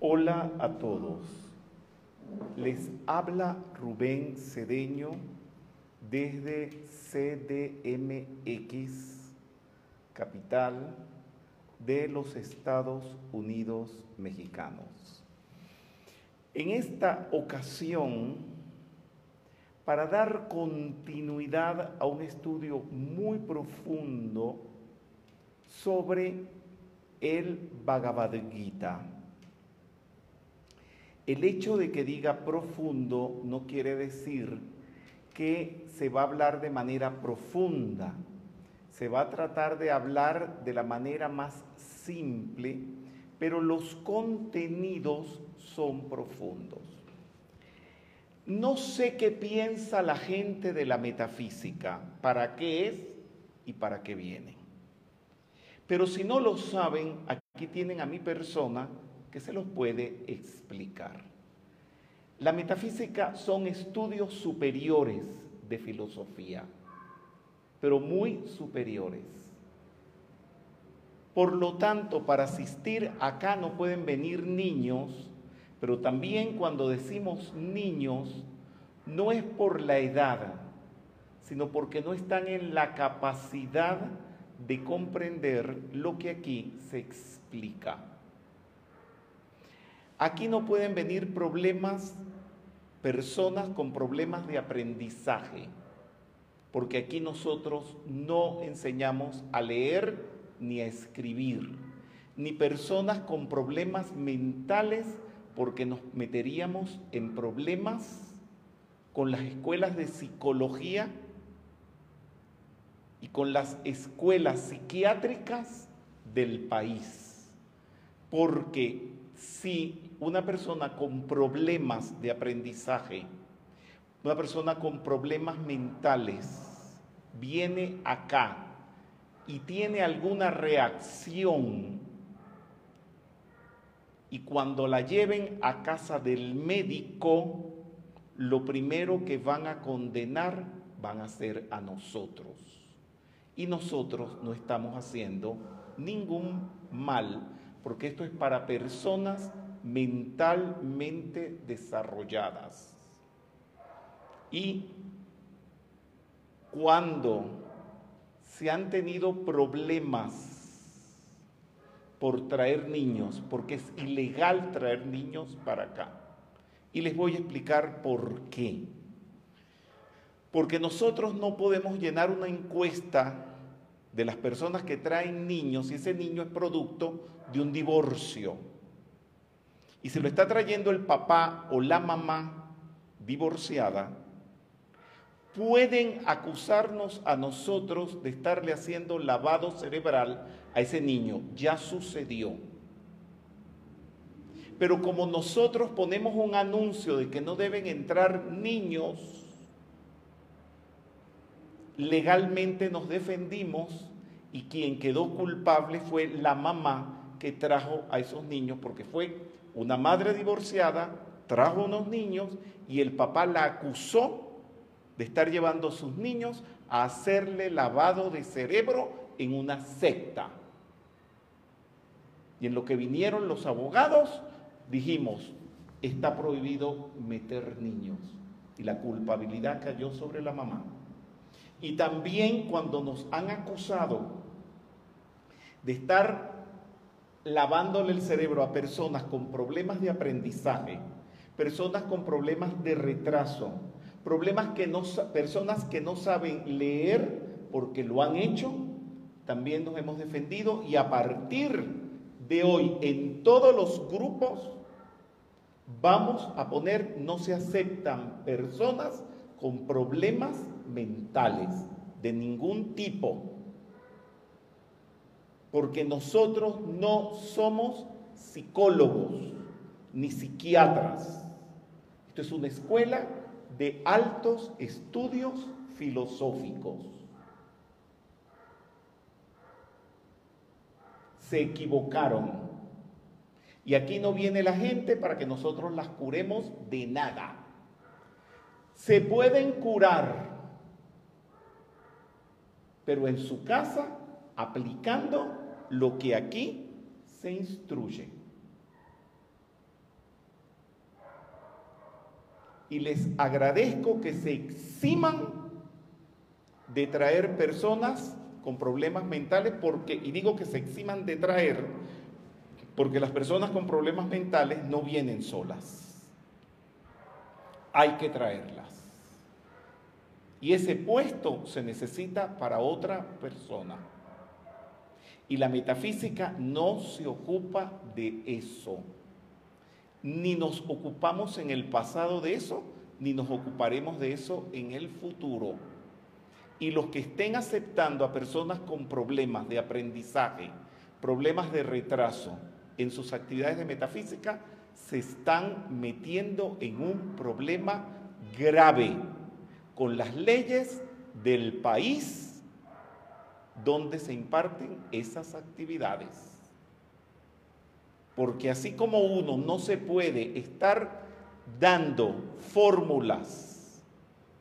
Hola a todos. Les habla Rubén Cedeño desde CDMX, capital de los Estados Unidos mexicanos. En esta ocasión, para dar continuidad a un estudio muy profundo sobre el Bhagavad Gita, el hecho de que diga profundo no quiere decir que se va a hablar de manera profunda. Se va a tratar de hablar de la manera más simple, pero los contenidos son profundos. No sé qué piensa la gente de la metafísica, para qué es y para qué viene. Pero si no lo saben, aquí tienen a mi persona que se los puede explicar. La metafísica son estudios superiores de filosofía, pero muy superiores. Por lo tanto, para asistir acá no pueden venir niños, pero también cuando decimos niños, no es por la edad, sino porque no están en la capacidad de comprender lo que aquí se explica. Aquí no pueden venir problemas, personas con problemas de aprendizaje, porque aquí nosotros no enseñamos a leer ni a escribir, ni personas con problemas mentales, porque nos meteríamos en problemas con las escuelas de psicología y con las escuelas psiquiátricas del país, porque si una persona con problemas de aprendizaje, una persona con problemas mentales, viene acá y tiene alguna reacción y cuando la lleven a casa del médico, lo primero que van a condenar van a ser a nosotros. Y nosotros no estamos haciendo ningún mal, porque esto es para personas mentalmente desarrolladas. Y cuando se han tenido problemas por traer niños, porque es ilegal traer niños para acá. Y les voy a explicar por qué. Porque nosotros no podemos llenar una encuesta de las personas que traen niños si ese niño es producto de un divorcio y se lo está trayendo el papá o la mamá divorciada, pueden acusarnos a nosotros de estarle haciendo lavado cerebral a ese niño. Ya sucedió. Pero como nosotros ponemos un anuncio de que no deben entrar niños, legalmente nos defendimos y quien quedó culpable fue la mamá que trajo a esos niños porque fue una madre divorciada trajo unos niños y el papá la acusó de estar llevando a sus niños a hacerle lavado de cerebro en una secta. Y en lo que vinieron los abogados, dijimos, está prohibido meter niños. Y la culpabilidad cayó sobre la mamá. Y también cuando nos han acusado de estar lavándole el cerebro a personas con problemas de aprendizaje, personas con problemas de retraso, problemas que no, personas que no saben leer porque lo han hecho, también nos hemos defendido y a partir de hoy en todos los grupos vamos a poner no se aceptan personas con problemas mentales de ningún tipo porque nosotros no somos psicólogos ni psiquiatras. Esto es una escuela de altos estudios filosóficos. Se equivocaron. Y aquí no viene la gente para que nosotros las curemos de nada. Se pueden curar, pero en su casa aplicando lo que aquí se instruye. Y les agradezco que se eximan de traer personas con problemas mentales, porque, y digo que se eximan de traer, porque las personas con problemas mentales no vienen solas. Hay que traerlas. Y ese puesto se necesita para otra persona. Y la metafísica no se ocupa de eso. Ni nos ocupamos en el pasado de eso, ni nos ocuparemos de eso en el futuro. Y los que estén aceptando a personas con problemas de aprendizaje, problemas de retraso en sus actividades de metafísica, se están metiendo en un problema grave con las leyes del país donde se imparten esas actividades. Porque así como uno no se puede estar dando fórmulas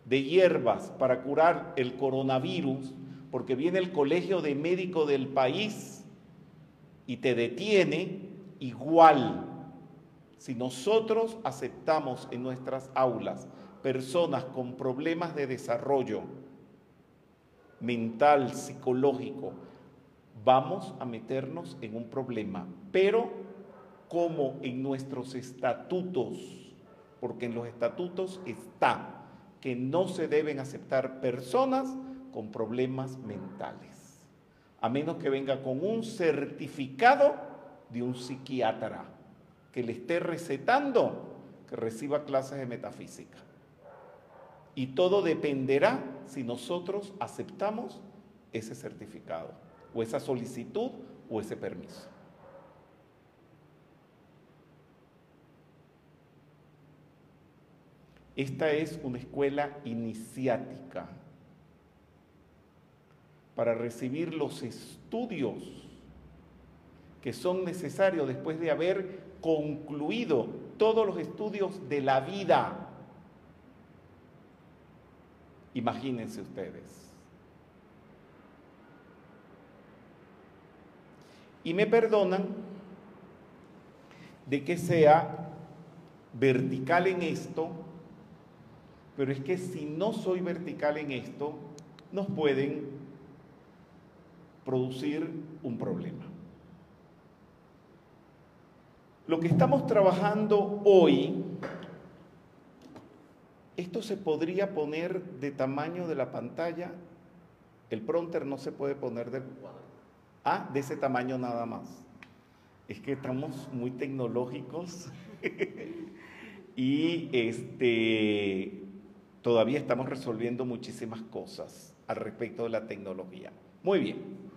de hierbas para curar el coronavirus, porque viene el colegio de médico del país y te detiene, igual, si nosotros aceptamos en nuestras aulas personas con problemas de desarrollo mental, psicológico, vamos a meternos en un problema. Pero como en nuestros estatutos, porque en los estatutos está que no se deben aceptar personas con problemas mentales, a menos que venga con un certificado de un psiquiatra que le esté recetando que reciba clases de metafísica. Y todo dependerá si nosotros aceptamos ese certificado o esa solicitud o ese permiso. Esta es una escuela iniciática para recibir los estudios que son necesarios después de haber concluido todos los estudios de la vida Imagínense ustedes. Y me perdonan de que sea vertical en esto, pero es que si no soy vertical en esto, nos pueden producir un problema. Lo que estamos trabajando hoy esto se podría poner de tamaño de la pantalla. El pronter no se puede poner de, ah, de ese tamaño nada más. Es que estamos muy tecnológicos y este, todavía estamos resolviendo muchísimas cosas al respecto de la tecnología. Muy bien.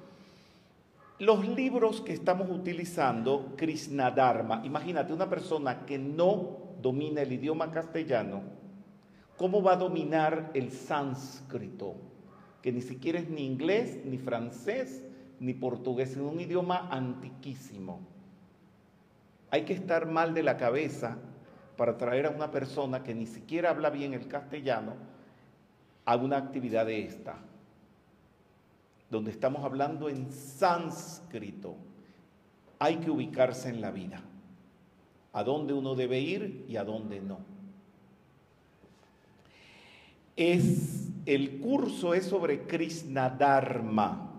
Los libros que estamos utilizando, Krishna Dharma, imagínate una persona que no domina el idioma castellano, ¿Cómo va a dominar el sánscrito? Que ni siquiera es ni inglés, ni francés, ni portugués, es un idioma antiquísimo. Hay que estar mal de la cabeza para traer a una persona que ni siquiera habla bien el castellano a una actividad de esta, donde estamos hablando en sánscrito. Hay que ubicarse en la vida, a dónde uno debe ir y a dónde no es el curso es sobre Krishna Dharma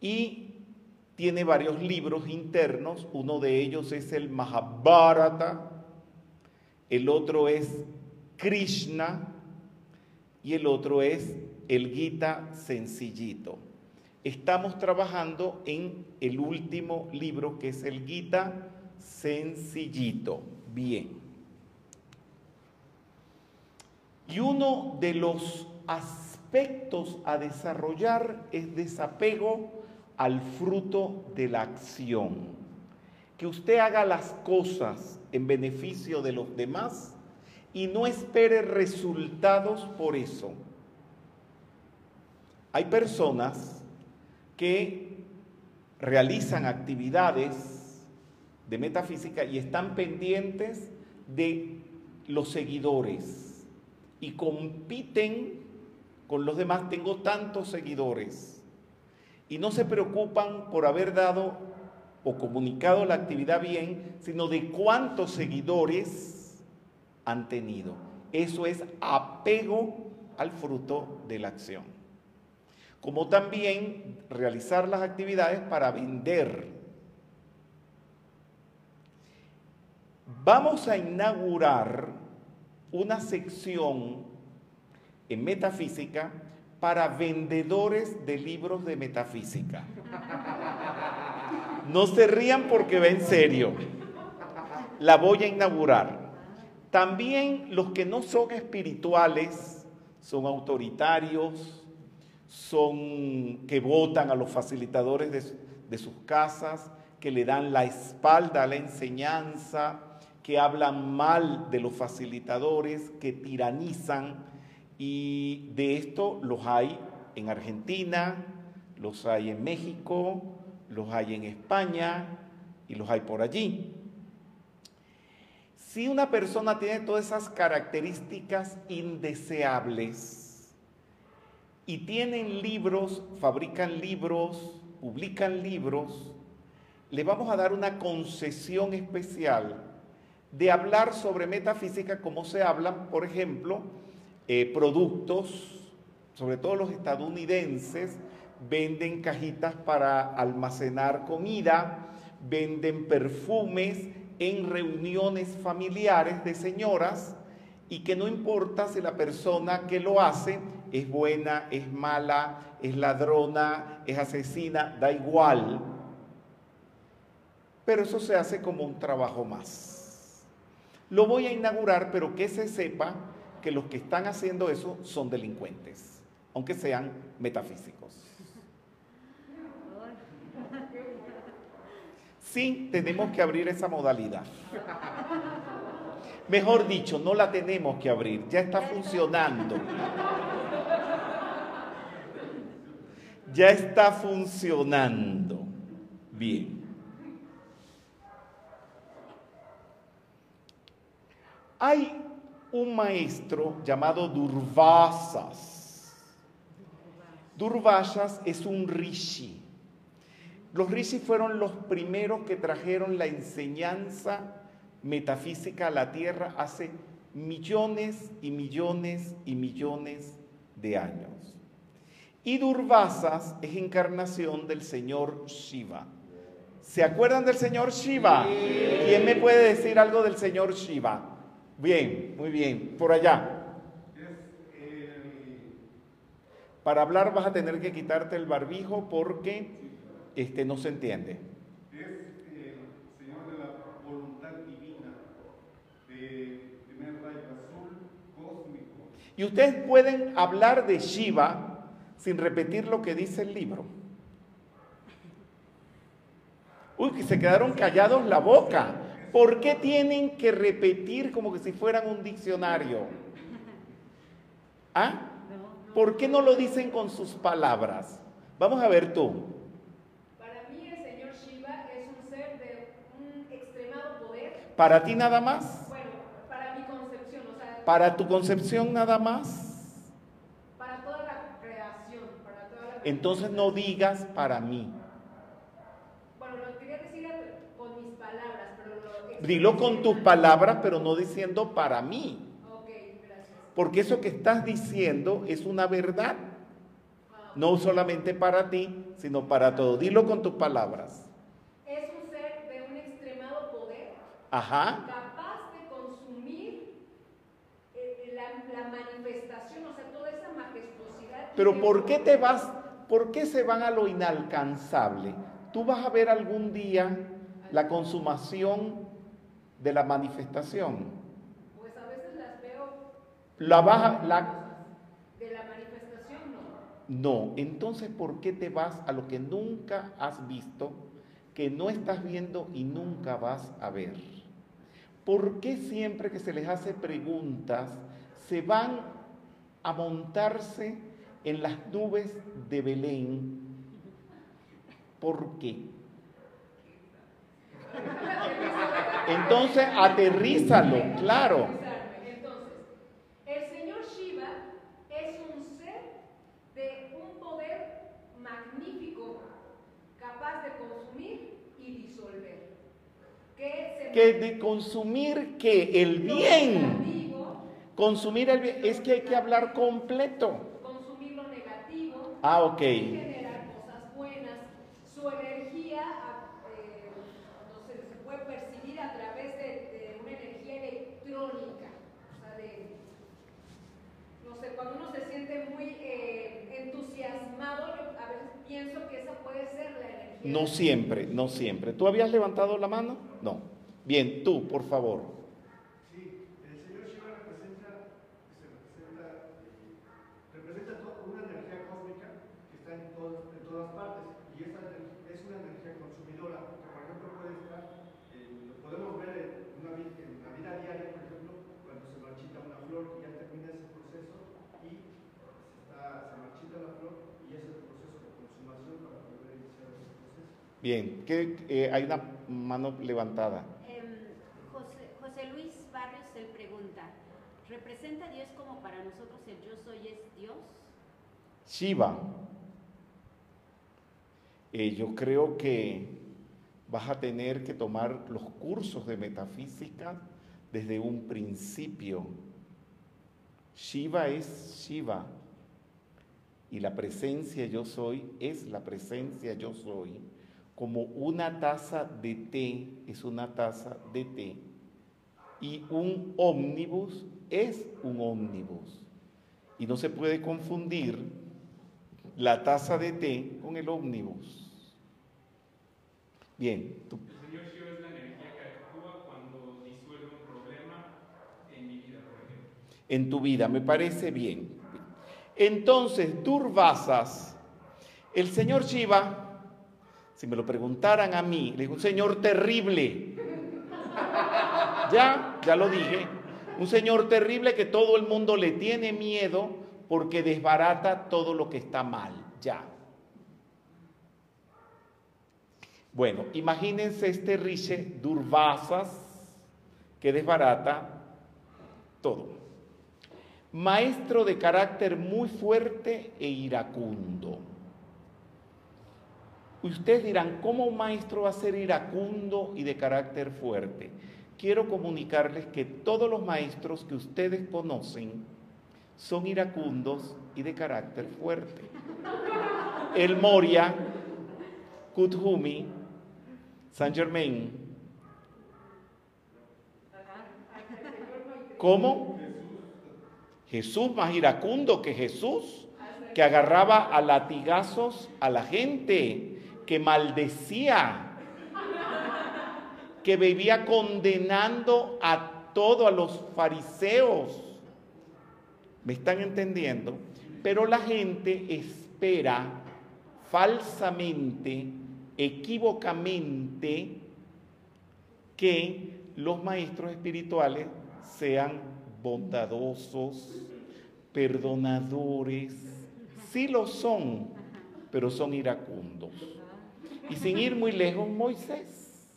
y tiene varios libros internos, uno de ellos es el Mahabharata, el otro es Krishna y el otro es el Gita sencillito. Estamos trabajando en el último libro que es el Gita sencillito. Bien. Y uno de los aspectos a desarrollar es desapego al fruto de la acción. Que usted haga las cosas en beneficio de los demás y no espere resultados por eso. Hay personas que realizan actividades de metafísica y están pendientes de los seguidores y compiten con los demás, tengo tantos seguidores. Y no se preocupan por haber dado o comunicado la actividad bien, sino de cuántos seguidores han tenido. Eso es apego al fruto de la acción. Como también realizar las actividades para vender. Vamos a inaugurar una sección en metafísica para vendedores de libros de metafísica. No se rían porque va en serio. La voy a inaugurar. También los que no son espirituales, son autoritarios, son que votan a los facilitadores de, de sus casas, que le dan la espalda a la enseñanza, que hablan mal de los facilitadores, que tiranizan y de esto los hay en Argentina, los hay en México, los hay en España y los hay por allí. Si una persona tiene todas esas características indeseables y tienen libros, fabrican libros, publican libros, le vamos a dar una concesión especial de hablar sobre metafísica como se habla, por ejemplo, eh, productos, sobre todo los estadounidenses, venden cajitas para almacenar comida, venden perfumes en reuniones familiares de señoras y que no importa si la persona que lo hace es buena, es mala, es ladrona, es asesina, da igual. Pero eso se hace como un trabajo más. Lo voy a inaugurar, pero que se sepa que los que están haciendo eso son delincuentes, aunque sean metafísicos. Sí, tenemos que abrir esa modalidad. Mejor dicho, no la tenemos que abrir, ya está funcionando. Ya está funcionando. Bien. Hay un maestro llamado Durvasas. Durvasas es un rishi. Los rishis fueron los primeros que trajeron la enseñanza metafísica a la tierra hace millones y millones y millones de años. Y Durvasas es encarnación del señor Shiva. ¿Se acuerdan del señor Shiva? ¿Quién me puede decir algo del señor Shiva? Bien, muy bien. Por allá. Para hablar vas a tener que quitarte el barbijo porque este, no se entiende. Y ustedes pueden hablar de Shiva sin repetir lo que dice el libro. Uy, que se quedaron callados la boca. ¿Por qué tienen que repetir como que si fueran un diccionario? ¿Ah? ¿Por qué no lo dicen con sus palabras? Vamos a ver tú. Para mí el señor Shiva es un ser de un extremado poder. ¿Para ti nada más? Bueno, para mi concepción, o sea, ¿Para tu concepción nada más? para toda la creación, para toda la Entonces no digas para mí. Bueno, lo quería decir con mis palabras, pero lo Dilo con tus palabras, pero no diciendo para mí. Porque eso que estás diciendo es una verdad. No solamente para ti, sino para todo. Dilo con tus palabras. Es un ser de un extremado poder, Ajá. capaz de consumir eh, la, la manifestación, o sea, toda esa majestuosidad. Pero ¿por qué te vas? ¿Por qué se van a lo inalcanzable? Tú vas a ver algún día la consumación de la manifestación. Pues a veces las veo La vas a- la de la manifestación, no. No, entonces ¿por qué te vas a lo que nunca has visto, que no estás viendo y nunca vas a ver? ¿Por qué siempre que se les hace preguntas se van a montarse en las nubes de Belén? ¿Por qué? Entonces aterrízalo, claro. Entonces, el señor Shiva es un ser de un poder magnífico, capaz de consumir y disolver. Que de consumir que el bien. Consumir el bien, es que hay que hablar completo. Consumir lo negativo. Ah, ok. y generar cosas buenas. Su energía eh, no sé, se puede percibir a través de, de una energía electrónica. O sea, de, no sé, cuando uno se siente muy eh, entusiasmado, yo a veces pienso que esa puede ser la energía. No siempre, no siempre. ¿Tú habías levantado la mano? No. Bien, tú, por favor. Sí, el señor Shiva representa, se representa, eh, representa to- una energía cósmica que está en, todas- en todas partes y esa ener- es una energía consumidora. que, por ejemplo, puede estar, eh, lo podemos ver en, una vi- en la vida diaria, por ejemplo, cuando se marchita una flor y ya termina ese proceso y se, está, se marchita la flor y es el proceso de consumación para poder iniciar ese proceso. Bien, que eh, hay una mano levantada. Em, José, José Luis Barrios pregunta, ¿representa a Dios como para nosotros el yo soy es Dios? Shiva. Eh, yo creo que vas a tener que tomar los cursos de metafísica desde un principio. Shiva es Shiva. Y la presencia yo soy es la presencia yo soy. Como una taza de té es una taza de té. Y un ómnibus es un ómnibus. Y no se puede confundir la taza de té con el ómnibus. Bien, tú- El señor Shiva es la energía que actúa cuando disuelve un problema en mi vida, por ejemplo. en tu vida, me parece bien. Entonces, Durvasas, el señor Shiva, si me lo preguntaran a mí, le digo, un señor terrible. Ya, ya lo dije. Un señor terrible que todo el mundo le tiene miedo porque desbarata todo lo que está mal. Ya. Bueno, imagínense este Riche Durvasas que desbarata todo. Maestro de carácter muy fuerte e iracundo. Ustedes dirán, ¿cómo un maestro va a ser iracundo y de carácter fuerte? Quiero comunicarles que todos los maestros que ustedes conocen son iracundos y de carácter fuerte. El Moria, Kuthumi, Saint Germain. ¿Cómo? Jesús más iracundo que Jesús, que agarraba a latigazos a la gente, que maldecía, que vivía condenando a todos a los fariseos. ¿Me están entendiendo? Pero la gente espera falsamente, equivocamente, que los maestros espirituales sean bondadosos, perdonadores. Sí lo son, pero son iracundos. Y sin ir muy lejos, Moisés.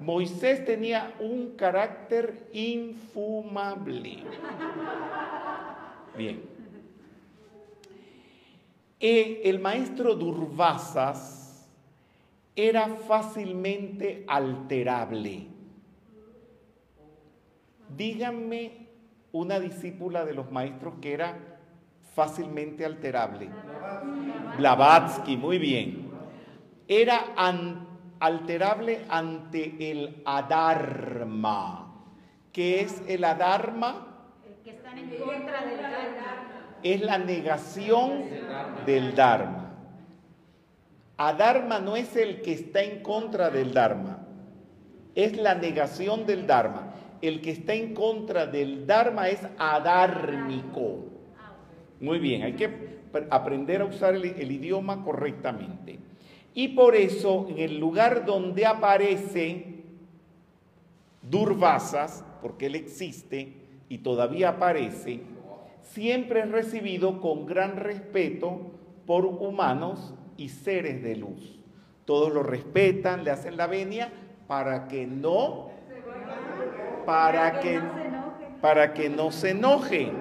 Moisés tenía un carácter infumable. Bien. Eh, el maestro Durvasas era fácilmente alterable. Díganme una discípula de los maestros que era fácilmente alterable. Blavatsky, muy bien. Era alterable ante el adharma. ¿Qué es el adharma? Que están en contra del Dharma. es la negación del Dharma. Adharma no es el que está en contra del Dharma, es la negación del Dharma. El que está en contra del Dharma es adármico. Muy bien, hay que pr- aprender a usar el, el idioma correctamente. Y por eso, en el lugar donde aparece Durvasas, porque él existe y todavía aparece, siempre es recibido con gran respeto por humanos y seres de luz. Todos lo respetan, le hacen la venia para que no, para que, para que no se enoje,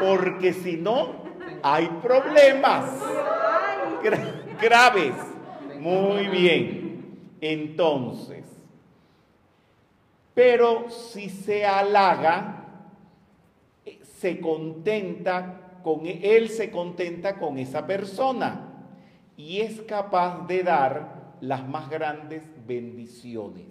porque si no, hay problemas gra- graves. Muy bien. Entonces, pero si se halaga, se contenta con él se contenta con esa persona y es capaz de dar las más grandes bendiciones.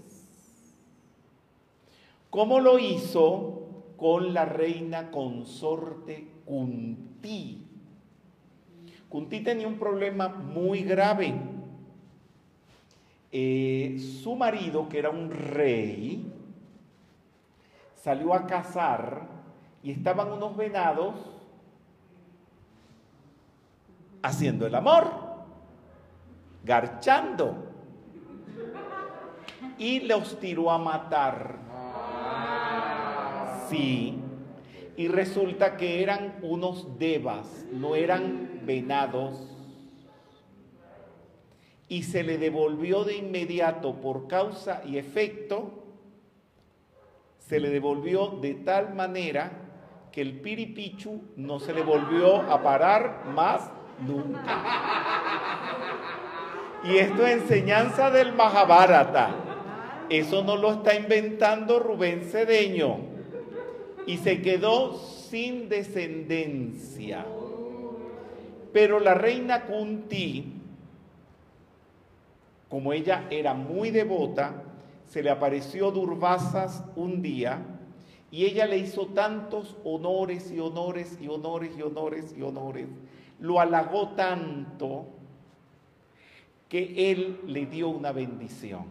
¿Cómo lo hizo con la reina consorte Kunti? Kunti tenía un problema muy grave. Eh, su marido, que era un rey, salió a cazar y estaban unos venados haciendo el amor, garchando. Y los tiró a matar. Sí. Y resulta que eran unos devas, no eran venados. Y se le devolvió de inmediato por causa y efecto, se le devolvió de tal manera que el piripichu no se le volvió a parar más nunca. Y esto es enseñanza del Mahabharata. Eso no lo está inventando Rubén Cedeño. Y se quedó sin descendencia. Pero la reina Kunti, como ella era muy devota, se le apareció Durvasas un día y ella le hizo tantos honores y honores y honores y honores y honores lo halagó tanto que él le dio una bendición.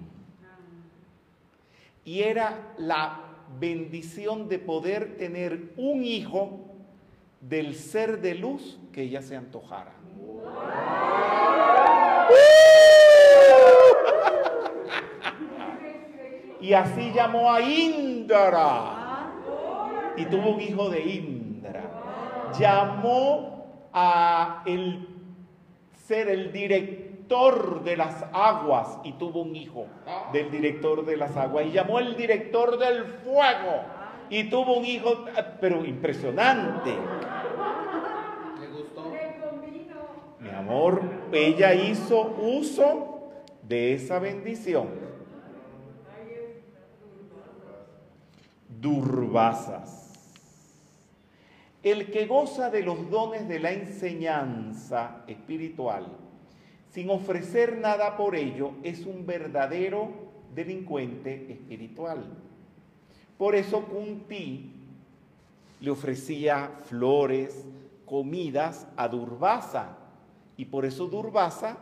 Y era la bendición de poder tener un hijo del ser de luz que ella se antojara. Y así llamó a Indra y tuvo un hijo de Indra. Llamó a el ser el director de las aguas y tuvo un hijo del director de las aguas y llamó el director del fuego y tuvo un hijo, pero impresionante. ¿Le gustó? Mi amor, ella hizo uso de esa bendición. Durvasas. El que goza de los dones de la enseñanza espiritual sin ofrecer nada por ello es un verdadero delincuente espiritual. Por eso Kunti le ofrecía flores, comidas a Durvasa y por eso Durvasa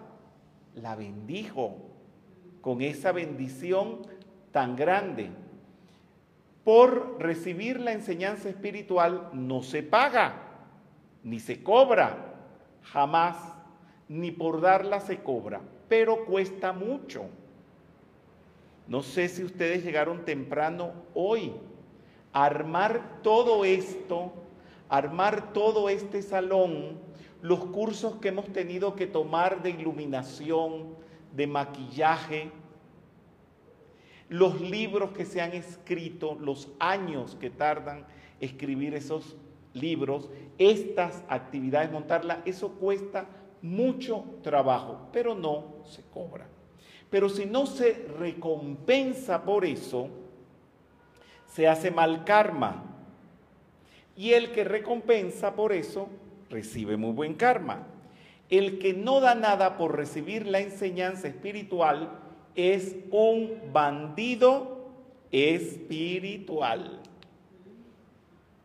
la bendijo con esa bendición tan grande por recibir la enseñanza espiritual no se paga, ni se cobra, jamás, ni por darla se cobra, pero cuesta mucho. No sé si ustedes llegaron temprano hoy armar todo esto, armar todo este salón, los cursos que hemos tenido que tomar de iluminación, de maquillaje, los libros que se han escrito, los años que tardan escribir esos libros, estas actividades, montarlas, eso cuesta mucho trabajo, pero no se cobra. Pero si no se recompensa por eso, se hace mal karma. Y el que recompensa por eso, recibe muy buen karma. El que no da nada por recibir la enseñanza espiritual, es un bandido espiritual.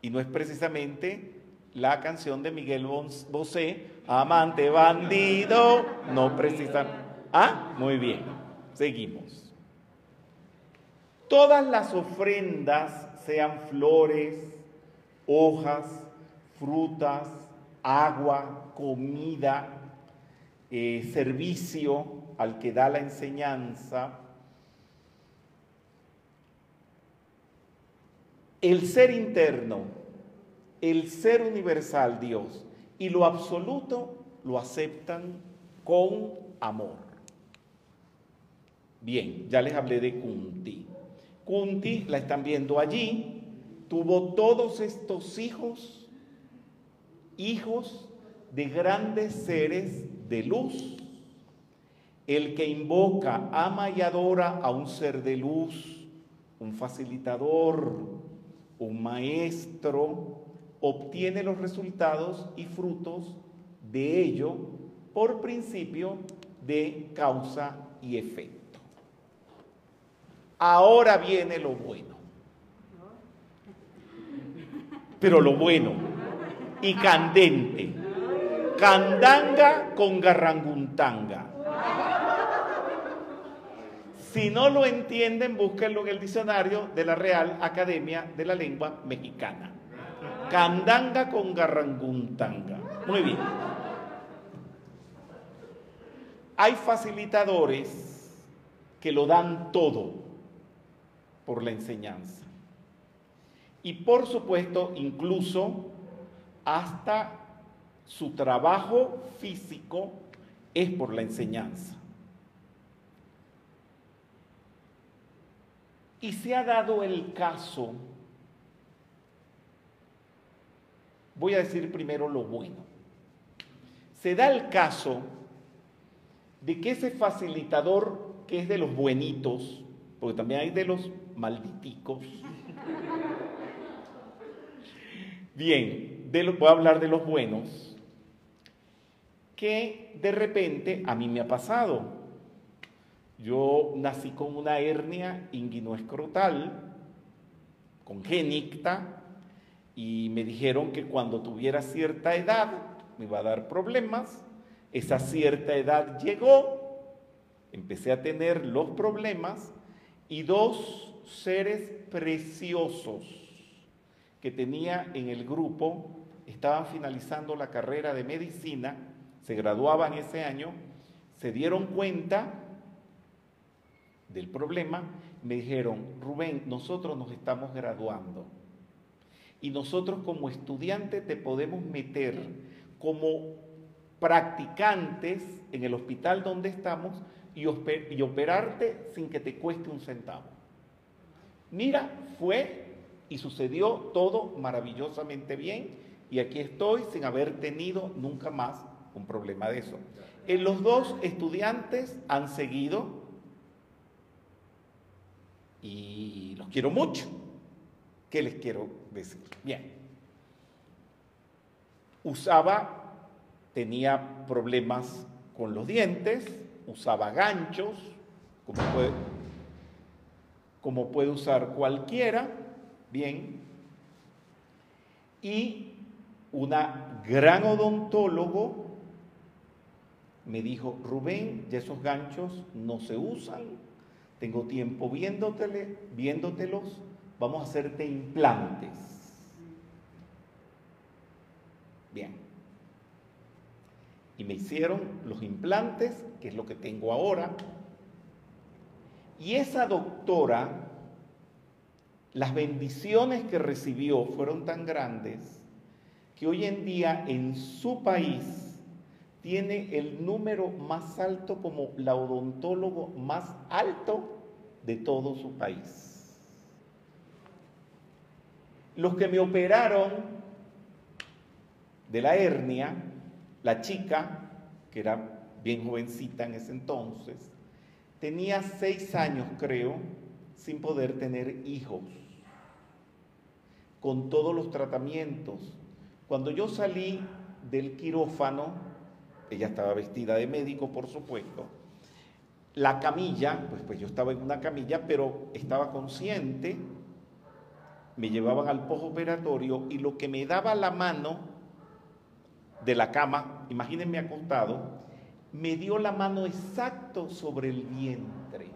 Y no es precisamente la canción de Miguel Bosé, amante bandido, no precisamente. Ah, muy bien, seguimos. Todas las ofrendas, sean flores, hojas, frutas, agua, comida, eh, servicio, al que da la enseñanza, el ser interno, el ser universal Dios y lo absoluto lo aceptan con amor. Bien, ya les hablé de Kunti. Kunti, la están viendo allí, tuvo todos estos hijos, hijos de grandes seres de luz el que invoca, ama y adora a un ser de luz, un facilitador, un maestro, obtiene los resultados y frutos de ello por principio de causa y efecto. Ahora viene lo bueno. Pero lo bueno y candente. Candanga con garranguntanga. Si no lo entienden, búsquenlo en el diccionario de la Real Academia de la Lengua Mexicana. Candanga con garranguntanga. Muy bien. Hay facilitadores que lo dan todo por la enseñanza. Y por supuesto, incluso hasta su trabajo físico es por la enseñanza. Y se ha dado el caso, voy a decir primero lo bueno, se da el caso de que ese facilitador que es de los buenitos, porque también hay de los malditicos, bien, de voy a hablar de los buenos, que de repente a mí me ha pasado. Yo nací con una hernia inguinoescrotal congénita y me dijeron que cuando tuviera cierta edad me iba a dar problemas. Esa cierta edad llegó, empecé a tener los problemas y dos seres preciosos que tenía en el grupo estaban finalizando la carrera de medicina, se graduaban ese año, se dieron cuenta del problema, me dijeron, Rubén, nosotros nos estamos graduando y nosotros como estudiantes te podemos meter como practicantes en el hospital donde estamos y, operarte sin que te cueste un centavo. Mira, fue y sucedió todo maravillosamente bien y aquí estoy sin haber tenido nunca más un problema de eso. En los dos estudiantes han seguido y los quiero mucho. ¿Qué les quiero decir? Bien. Usaba, tenía problemas con los dientes, usaba ganchos, como puede, como puede usar cualquiera, bien. Y una gran odontólogo me dijo, Rubén, ya esos ganchos no se usan, tengo tiempo viéndotele, viéndotelos, vamos a hacerte implantes. Bien. Y me hicieron los implantes, que es lo que tengo ahora. Y esa doctora, las bendiciones que recibió fueron tan grandes que hoy en día en su país tiene el número más alto como la odontólogo más alto de todo su país. Los que me operaron de la hernia, la chica, que era bien jovencita en ese entonces, tenía seis años, creo, sin poder tener hijos, con todos los tratamientos. Cuando yo salí del quirófano, ella estaba vestida de médico, por supuesto. La camilla, pues, pues yo estaba en una camilla, pero estaba consciente. Me llevaban al postoperatorio y lo que me daba la mano de la cama, imagínense acostado, me dio la mano exacto sobre el vientre.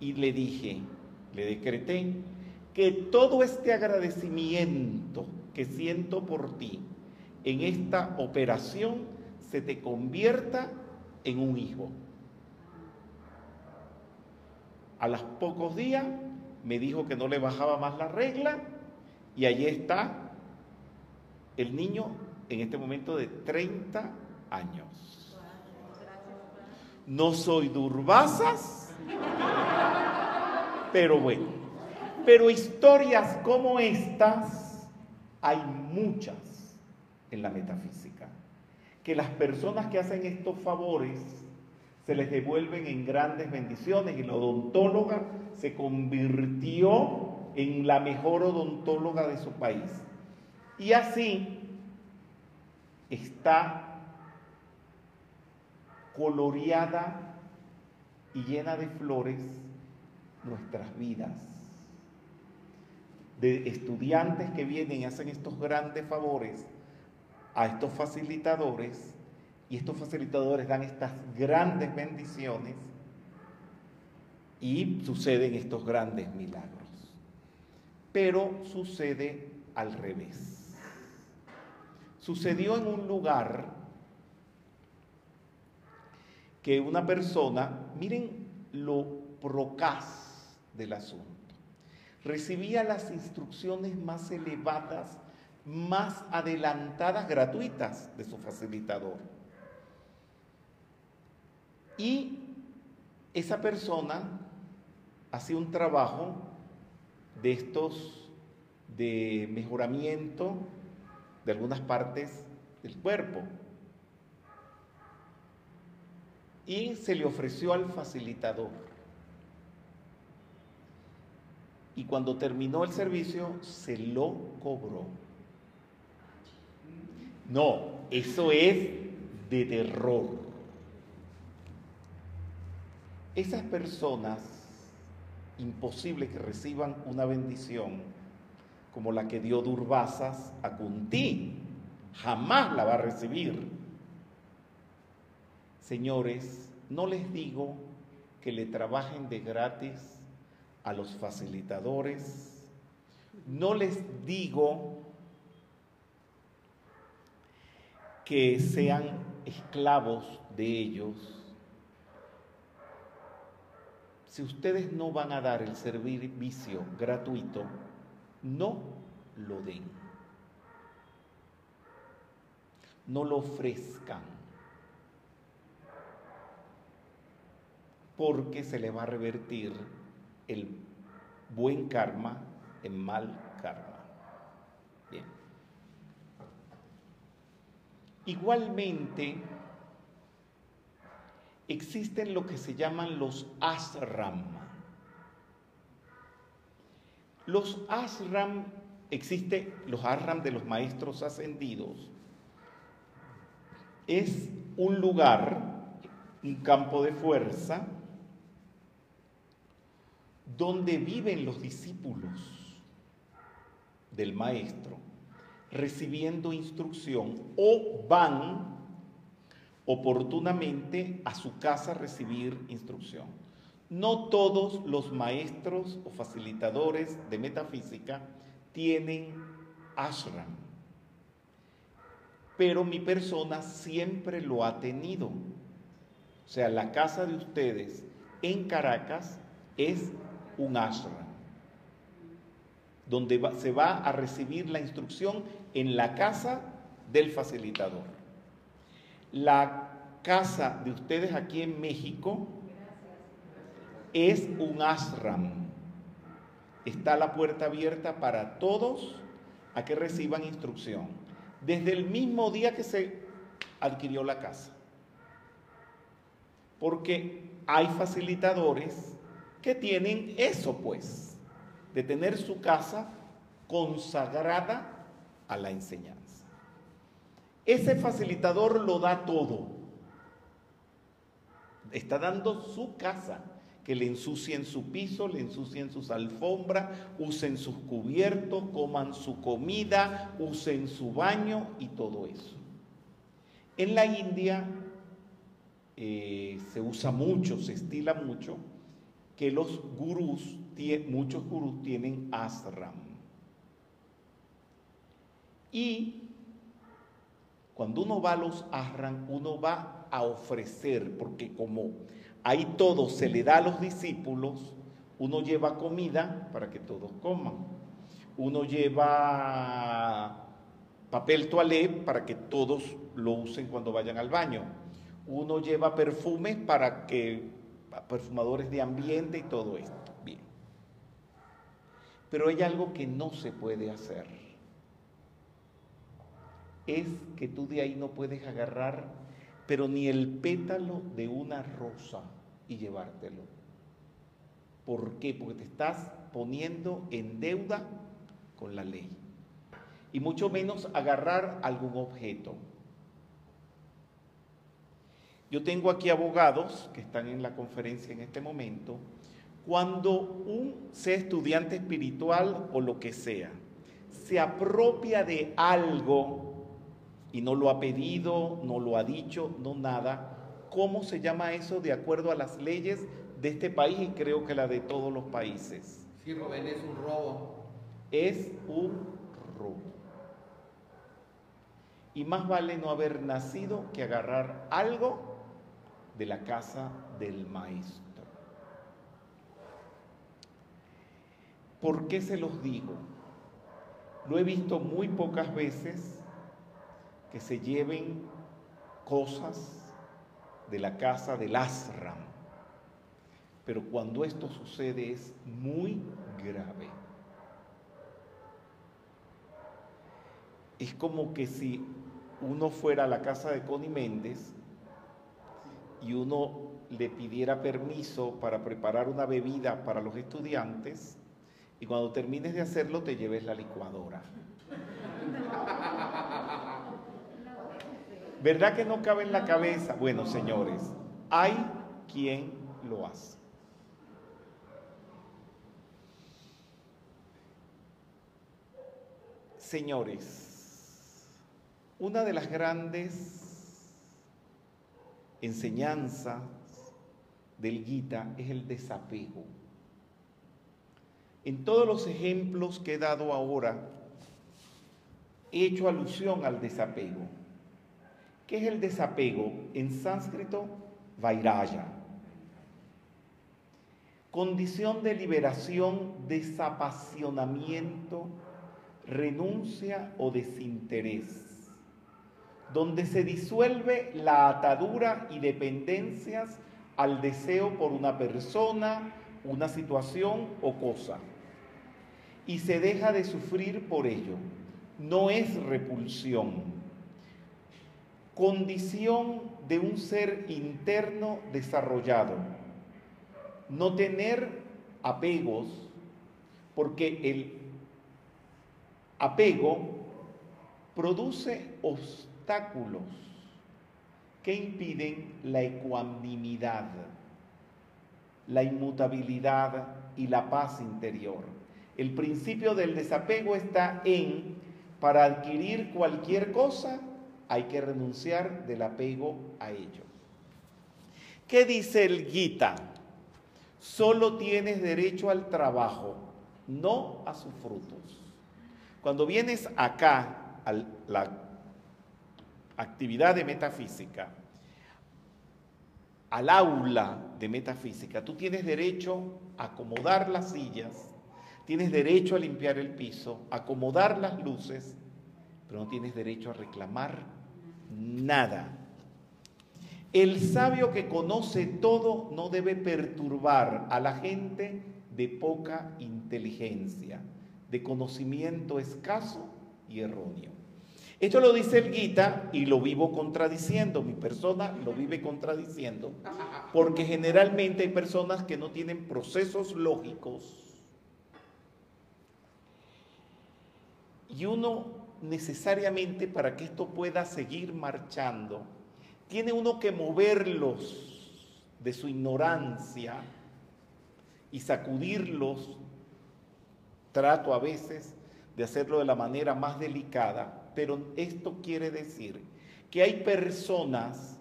Y le dije, le decreté, que todo este agradecimiento que siento por ti en esta operación se te convierta en un hijo. A los pocos días me dijo que no le bajaba más la regla y allí está el niño en este momento de 30 años. No soy durbazas, pero bueno. Pero historias como estas hay muchas en la metafísica que las personas que hacen estos favores se les devuelven en grandes bendiciones y la odontóloga se convirtió en la mejor odontóloga de su país. Y así está coloreada y llena de flores nuestras vidas. De estudiantes que vienen y hacen estos grandes favores a estos facilitadores y estos facilitadores dan estas grandes bendiciones y suceden estos grandes milagros. Pero sucede al revés. Sucedió en un lugar que una persona, miren lo procaz del asunto, recibía las instrucciones más elevadas, más adelantadas, gratuitas de su facilitador. Y esa persona hacía un trabajo de estos de mejoramiento de algunas partes del cuerpo. Y se le ofreció al facilitador. Y cuando terminó el servicio, se lo cobró. No, eso es de terror. Esas personas, imposible que reciban una bendición como la que dio Durbasas a Kuntí, jamás la va a recibir. Señores, no les digo que le trabajen de gratis a los facilitadores, no les digo que sean esclavos de ellos. Si ustedes no van a dar el servicio gratuito, no lo den. No lo ofrezcan. Porque se le va a revertir el buen karma en mal karma. Bien. Igualmente, existen lo que se llaman los asram. Los asram, existe los asram de los maestros ascendidos, es un lugar, un campo de fuerza, donde viven los discípulos del maestro, recibiendo instrucción o van oportunamente a su casa a recibir instrucción. No todos los maestros o facilitadores de metafísica tienen ashram, pero mi persona siempre lo ha tenido. O sea, la casa de ustedes en Caracas es un ashram, donde se va a recibir la instrucción en la casa del facilitador. La casa de ustedes aquí en México es un ashram. Está la puerta abierta para todos a que reciban instrucción. Desde el mismo día que se adquirió la casa. Porque hay facilitadores que tienen eso, pues, de tener su casa consagrada a la enseñanza. Ese facilitador lo da todo. Está dando su casa, que le ensucien su piso, le ensucien sus alfombras, usen sus cubiertos, coman su comida, usen su baño y todo eso. En la India eh, se usa mucho, se estila mucho que los gurús, muchos gurús tienen asram. Y cuando uno va a los asram, uno va a ofrecer, porque como ahí todo se le da a los discípulos, uno lleva comida para que todos coman. Uno lleva papel toalé para que todos lo usen cuando vayan al baño. Uno lleva perfumes para que perfumadores de ambiente y todo esto. Pero hay algo que no se puede hacer. Es que tú de ahí no puedes agarrar, pero ni el pétalo de una rosa y llevártelo. ¿Por qué? Porque te estás poniendo en deuda con la ley. y mucho menos agarrar algún objeto. Yo tengo aquí abogados que están en la conferencia en este momento. Cuando un sea estudiante espiritual o lo que sea, se apropia de algo y no lo ha pedido, no lo ha dicho, no nada, ¿cómo se llama eso de acuerdo a las leyes de este país y creo que la de todos los países? Sí, Rubén, es un robo. Es un robo. Y más vale no haber nacido que agarrar algo de la casa del maestro. ¿Por qué se los digo? Lo he visto muy pocas veces que se lleven cosas de la casa del Asram. Pero cuando esto sucede es muy grave. Es como que si uno fuera a la casa de Connie Méndez y uno le pidiera permiso para preparar una bebida para los estudiantes y cuando termines de hacerlo te lleves la licuadora. ¿Verdad que no cabe en la cabeza? Bueno, señores, hay quien lo hace. Señores, una de las grandes enseñanzas del Gita es el desapego. En todos los ejemplos que he dado ahora, he hecho alusión al desapego. ¿Qué es el desapego? En sánscrito, vairaya. Condición de liberación, desapasionamiento, renuncia o desinterés, donde se disuelve la atadura y dependencias al deseo por una persona, una situación o cosa, y se deja de sufrir por ello. No es repulsión, condición de un ser interno desarrollado. No tener apegos, porque el apego produce obstáculos que impiden la ecuanimidad, la inmutabilidad y la paz interior. El principio del desapego está en, para adquirir cualquier cosa, hay que renunciar del apego a ello. ¿Qué dice el Gita? Solo tienes derecho al trabajo, no a sus frutos. Cuando vienes acá a la actividad de metafísica, al aula de metafísica, tú tienes derecho a acomodar las sillas, tienes derecho a limpiar el piso, acomodar las luces, pero no tienes derecho a reclamar nada. El sabio que conoce todo no debe perturbar a la gente de poca inteligencia, de conocimiento escaso y erróneo. Esto lo dice el Gita y lo vivo contradiciendo, mi persona lo vive contradiciendo, porque generalmente hay personas que no tienen procesos lógicos y uno necesariamente para que esto pueda seguir marchando, tiene uno que moverlos de su ignorancia y sacudirlos. Trato a veces de hacerlo de la manera más delicada, pero esto quiere decir que hay personas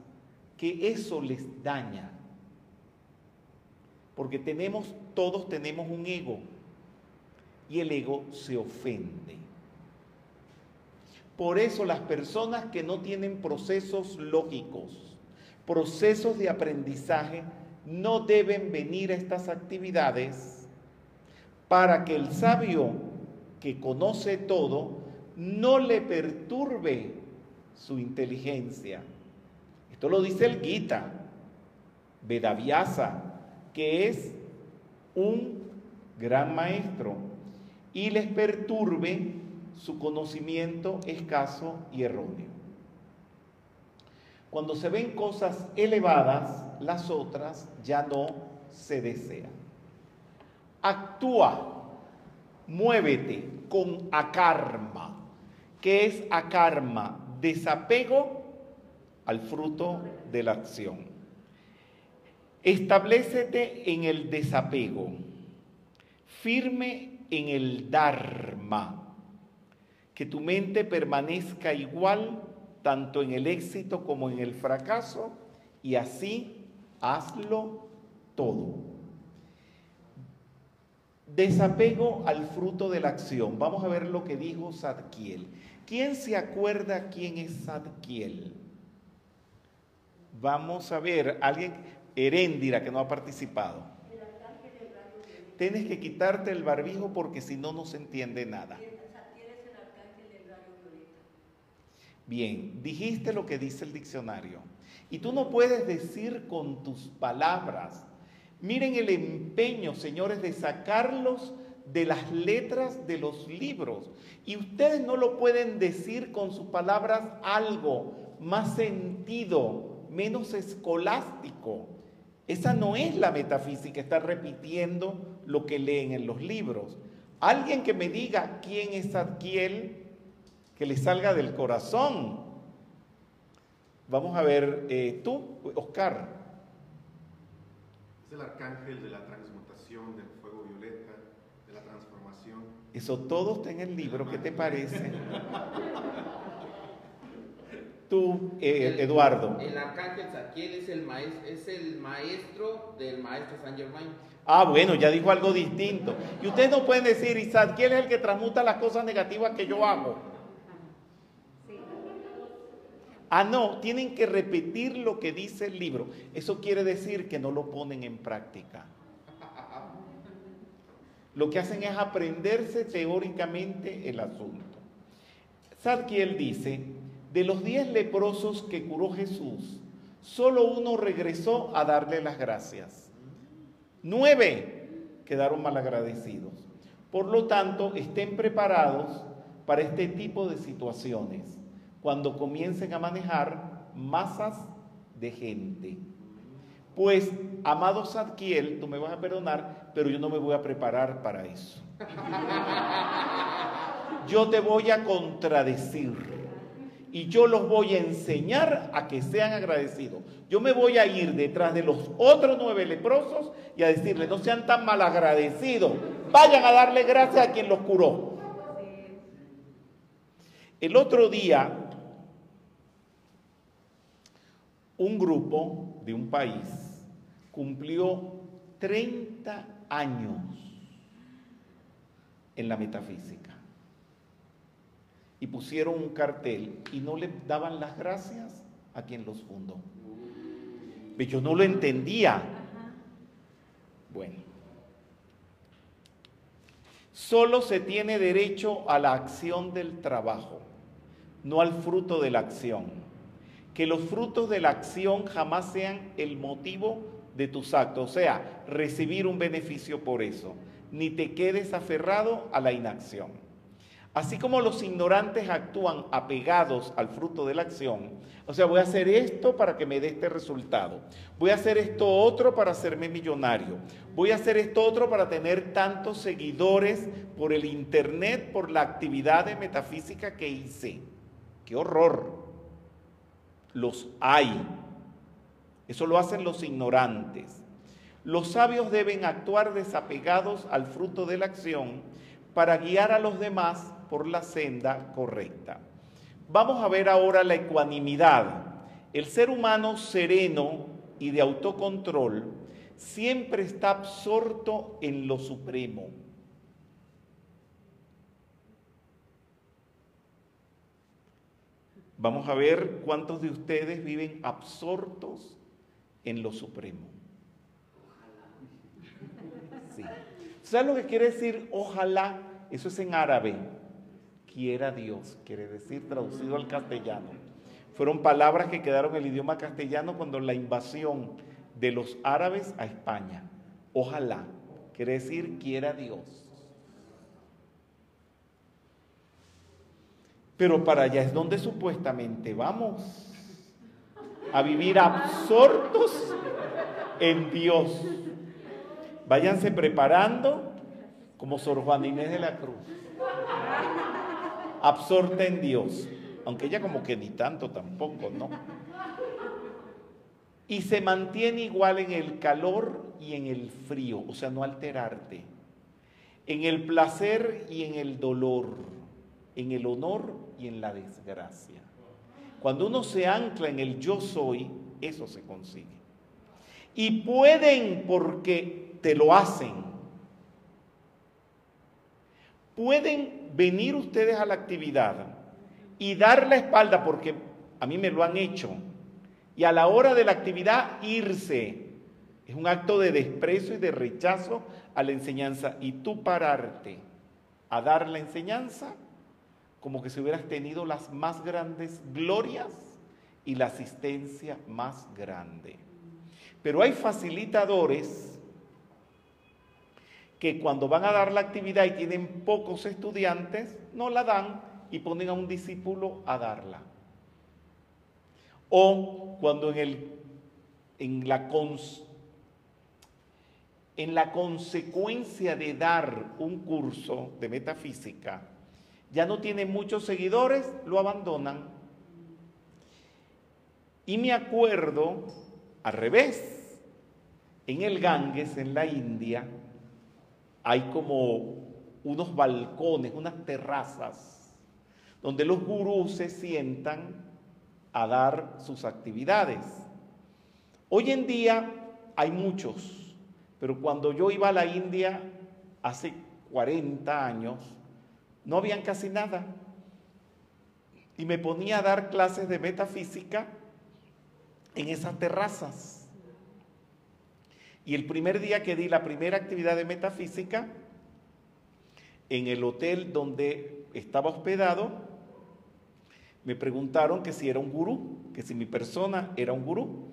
que eso les daña. Porque tenemos, todos tenemos un ego y el ego se ofende. Por eso las personas que no tienen procesos lógicos, procesos de aprendizaje, no deben venir a estas actividades para que el sabio que conoce todo no le perturbe su inteligencia. Esto lo dice el Gita, Vedavyasa, que es un gran maestro, y les perturbe su conocimiento escaso y erróneo. Cuando se ven cosas elevadas, las otras ya no se desean. Actúa, muévete con akarma. que es akarma, desapego al fruto de la acción. Establecete en el desapego, firme en el dharma, que tu mente permanezca igual tanto en el éxito como en el fracaso, y así hazlo todo. Desapego al fruto de la acción. Vamos a ver lo que dijo Sadkiel. ¿Quién se acuerda quién es Sadkiel? Vamos a ver, alguien, Heréndira, que no ha participado. Tienes que quitarte el barbijo porque si no, no se entiende nada. Bien, dijiste lo que dice el diccionario. Y tú no puedes decir con tus palabras. Miren el empeño, señores, de sacarlos de las letras de los libros. Y ustedes no lo pueden decir con sus palabras algo más sentido, menos escolástico. Esa no es la metafísica, está repitiendo lo que leen en los libros. Alguien que me diga quién es Adquiel, que le salga del corazón. Vamos a ver, eh, tú, Oscar. Es el arcángel de la transmutación, del fuego violeta, de la transformación. Eso todo está en el libro, ¿qué te parece? Tú, eh, Eduardo. El arcángel Zadkiel es el, maestro, es el maestro del maestro Saint Germain. Ah, bueno, ya dijo algo distinto. Y ustedes no pueden decir, y Zadkiel es el que transmuta las cosas negativas que yo hago. Ah, no, tienen que repetir lo que dice el libro. Eso quiere decir que no lo ponen en práctica. Lo que hacen es aprenderse teóricamente el asunto. Zadkiel dice, de los diez leprosos que curó Jesús, solo uno regresó a darle las gracias. Nueve quedaron malagradecidos. Por lo tanto, estén preparados para este tipo de situaciones cuando comiencen a manejar masas de gente. Pues, amado Sadkiel, tú me vas a perdonar, pero yo no me voy a preparar para eso. Yo te voy a contradecir y yo los voy a enseñar a que sean agradecidos. Yo me voy a ir detrás de los otros nueve leprosos y a decirles, no sean tan mal agradecidos, vayan a darle gracias a quien los curó. El otro día, un grupo de un país cumplió 30 años en la metafísica y pusieron un cartel y no le daban las gracias a quien los fundó. Yo no lo entendía. Bueno, solo se tiene derecho a la acción del trabajo, no al fruto de la acción. Que los frutos de la acción jamás sean el motivo de tus actos, o sea, recibir un beneficio por eso, ni te quedes aferrado a la inacción. Así como los ignorantes actúan apegados al fruto de la acción, o sea, voy a hacer esto para que me dé este resultado, voy a hacer esto otro para hacerme millonario, voy a hacer esto otro para tener tantos seguidores por el internet, por la actividad de metafísica que hice. ¡Qué horror! Los hay. Eso lo hacen los ignorantes. Los sabios deben actuar desapegados al fruto de la acción para guiar a los demás por la senda correcta. Vamos a ver ahora la ecuanimidad. El ser humano sereno y de autocontrol siempre está absorto en lo supremo. Vamos a ver cuántos de ustedes viven absortos en lo supremo. Sí. ¿Sabes lo que quiere decir ojalá? Eso es en árabe. Quiera Dios, quiere decir traducido al castellano. Fueron palabras que quedaron en el idioma castellano cuando la invasión de los árabes a España. Ojalá, quiere decir quiera Dios. Pero para allá es donde supuestamente vamos a vivir absortos en Dios. Váyanse preparando como Sor Juan Inés de la Cruz. absorta en Dios. Aunque ella como que ni tanto tampoco, ¿no? Y se mantiene igual en el calor y en el frío, o sea, no alterarte. En el placer y en el dolor, en el honor y en la desgracia. Cuando uno se ancla en el yo soy, eso se consigue. Y pueden porque te lo hacen. Pueden venir ustedes a la actividad y dar la espalda porque a mí me lo han hecho. Y a la hora de la actividad irse. Es un acto de desprecio y de rechazo a la enseñanza. Y tú pararte a dar la enseñanza como que si hubieras tenido las más grandes glorias y la asistencia más grande. Pero hay facilitadores que cuando van a dar la actividad y tienen pocos estudiantes, no la dan y ponen a un discípulo a darla. O cuando en, el, en, la, en la consecuencia de dar un curso de metafísica, ya no tiene muchos seguidores, lo abandonan. Y me acuerdo, al revés, en el Ganges, en la India, hay como unos balcones, unas terrazas, donde los gurús se sientan a dar sus actividades. Hoy en día hay muchos, pero cuando yo iba a la India hace 40 años, no habían casi nada. Y me ponía a dar clases de metafísica en esas terrazas. Y el primer día que di la primera actividad de metafísica, en el hotel donde estaba hospedado, me preguntaron que si era un gurú, que si mi persona era un gurú.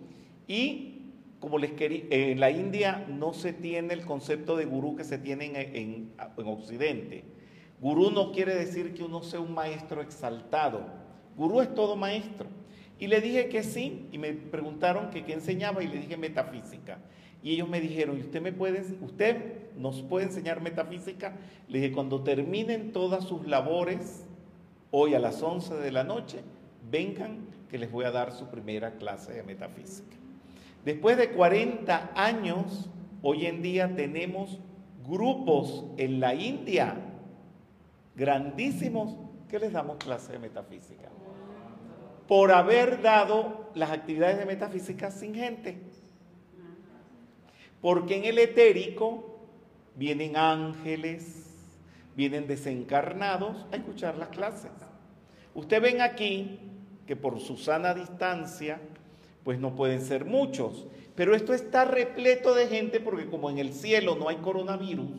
Y como les quería, en la India no se tiene el concepto de gurú que se tiene en, en Occidente. Gurú no quiere decir que uno sea un maestro exaltado. Gurú es todo maestro. Y le dije que sí, y me preguntaron que qué enseñaba, y le dije metafísica. Y ellos me dijeron, ¿y usted me puede, usted nos puede enseñar metafísica? Le dije, cuando terminen todas sus labores, hoy a las 11 de la noche, vengan que les voy a dar su primera clase de metafísica. Después de 40 años, hoy en día tenemos grupos en la India grandísimos que les damos clase de metafísica. Por haber dado las actividades de metafísica sin gente. Porque en el etérico vienen ángeles, vienen desencarnados a escuchar las clases. Usted ven aquí que por su sana distancia, pues no pueden ser muchos. Pero esto está repleto de gente porque como en el cielo no hay coronavirus,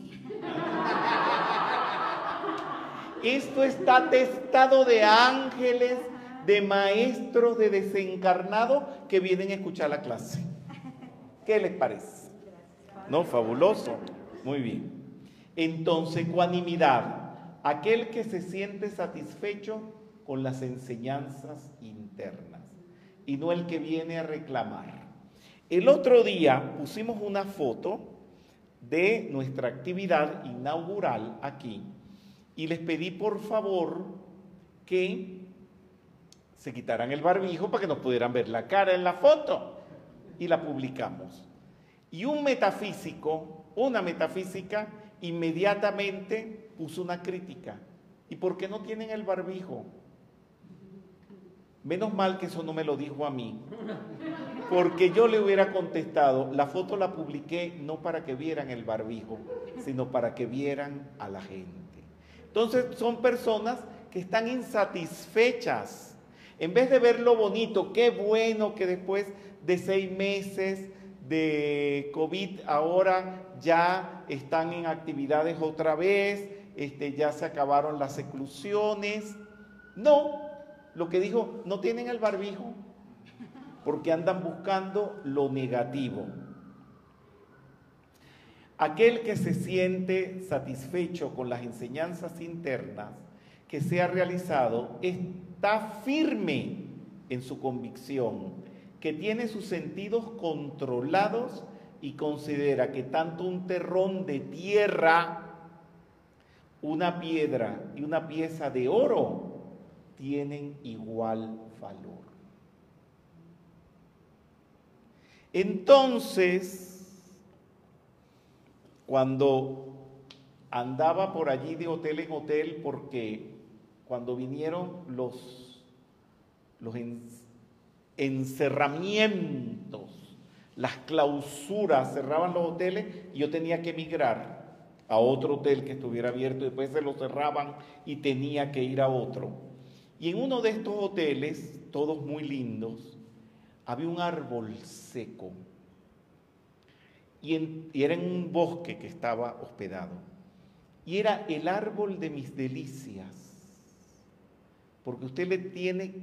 esto está testado de ángeles, de maestros, de desencarnados que vienen a escuchar la clase. ¿Qué les parece? ¿No? Fabuloso. Muy bien. Entonces, ecuanimidad. Aquel que se siente satisfecho con las enseñanzas internas y no el que viene a reclamar. El otro día pusimos una foto de nuestra actividad inaugural aquí y les pedí por favor que se quitaran el barbijo para que nos pudieran ver la cara en la foto y la publicamos. Y un metafísico, una metafísica, inmediatamente puso una crítica. ¿Y por qué no tienen el barbijo? Menos mal que eso no me lo dijo a mí, porque yo le hubiera contestado, la foto la publiqué no para que vieran el barbijo, sino para que vieran a la gente. Entonces son personas que están insatisfechas. En vez de ver lo bonito, qué bueno que después de seis meses de COVID ahora ya están en actividades otra vez, este, ya se acabaron las exclusiones. No, lo que dijo, no tienen el barbijo porque andan buscando lo negativo. Aquel que se siente satisfecho con las enseñanzas internas que se ha realizado está firme en su convicción, que tiene sus sentidos controlados y considera que tanto un terrón de tierra una piedra y una pieza de oro tienen igual valor. Entonces, cuando andaba por allí de hotel en hotel, porque cuando vinieron los, los encerramientos, las clausuras, cerraban los hoteles y yo tenía que emigrar a otro hotel que estuviera abierto, después se lo cerraban y tenía que ir a otro. Y en uno de estos hoteles, todos muy lindos, había un árbol seco y, era en un bosque que estaba hospedado. Y era el árbol de mis delicias, porque usted le tiene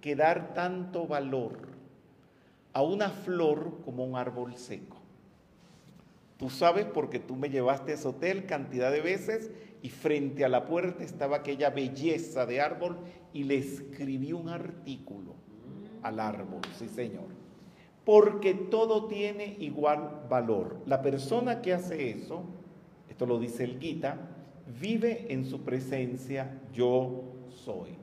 que dar tanto valor a una flor como a un árbol seco. Tú sabes porque tú me llevaste a ese hotel cantidad de veces y frente a la puerta estaba aquella belleza de árbol y le escribí un artículo al árbol, sí señor. Porque todo tiene igual valor. La persona que hace eso, esto lo dice el Gita, vive en su presencia, yo soy.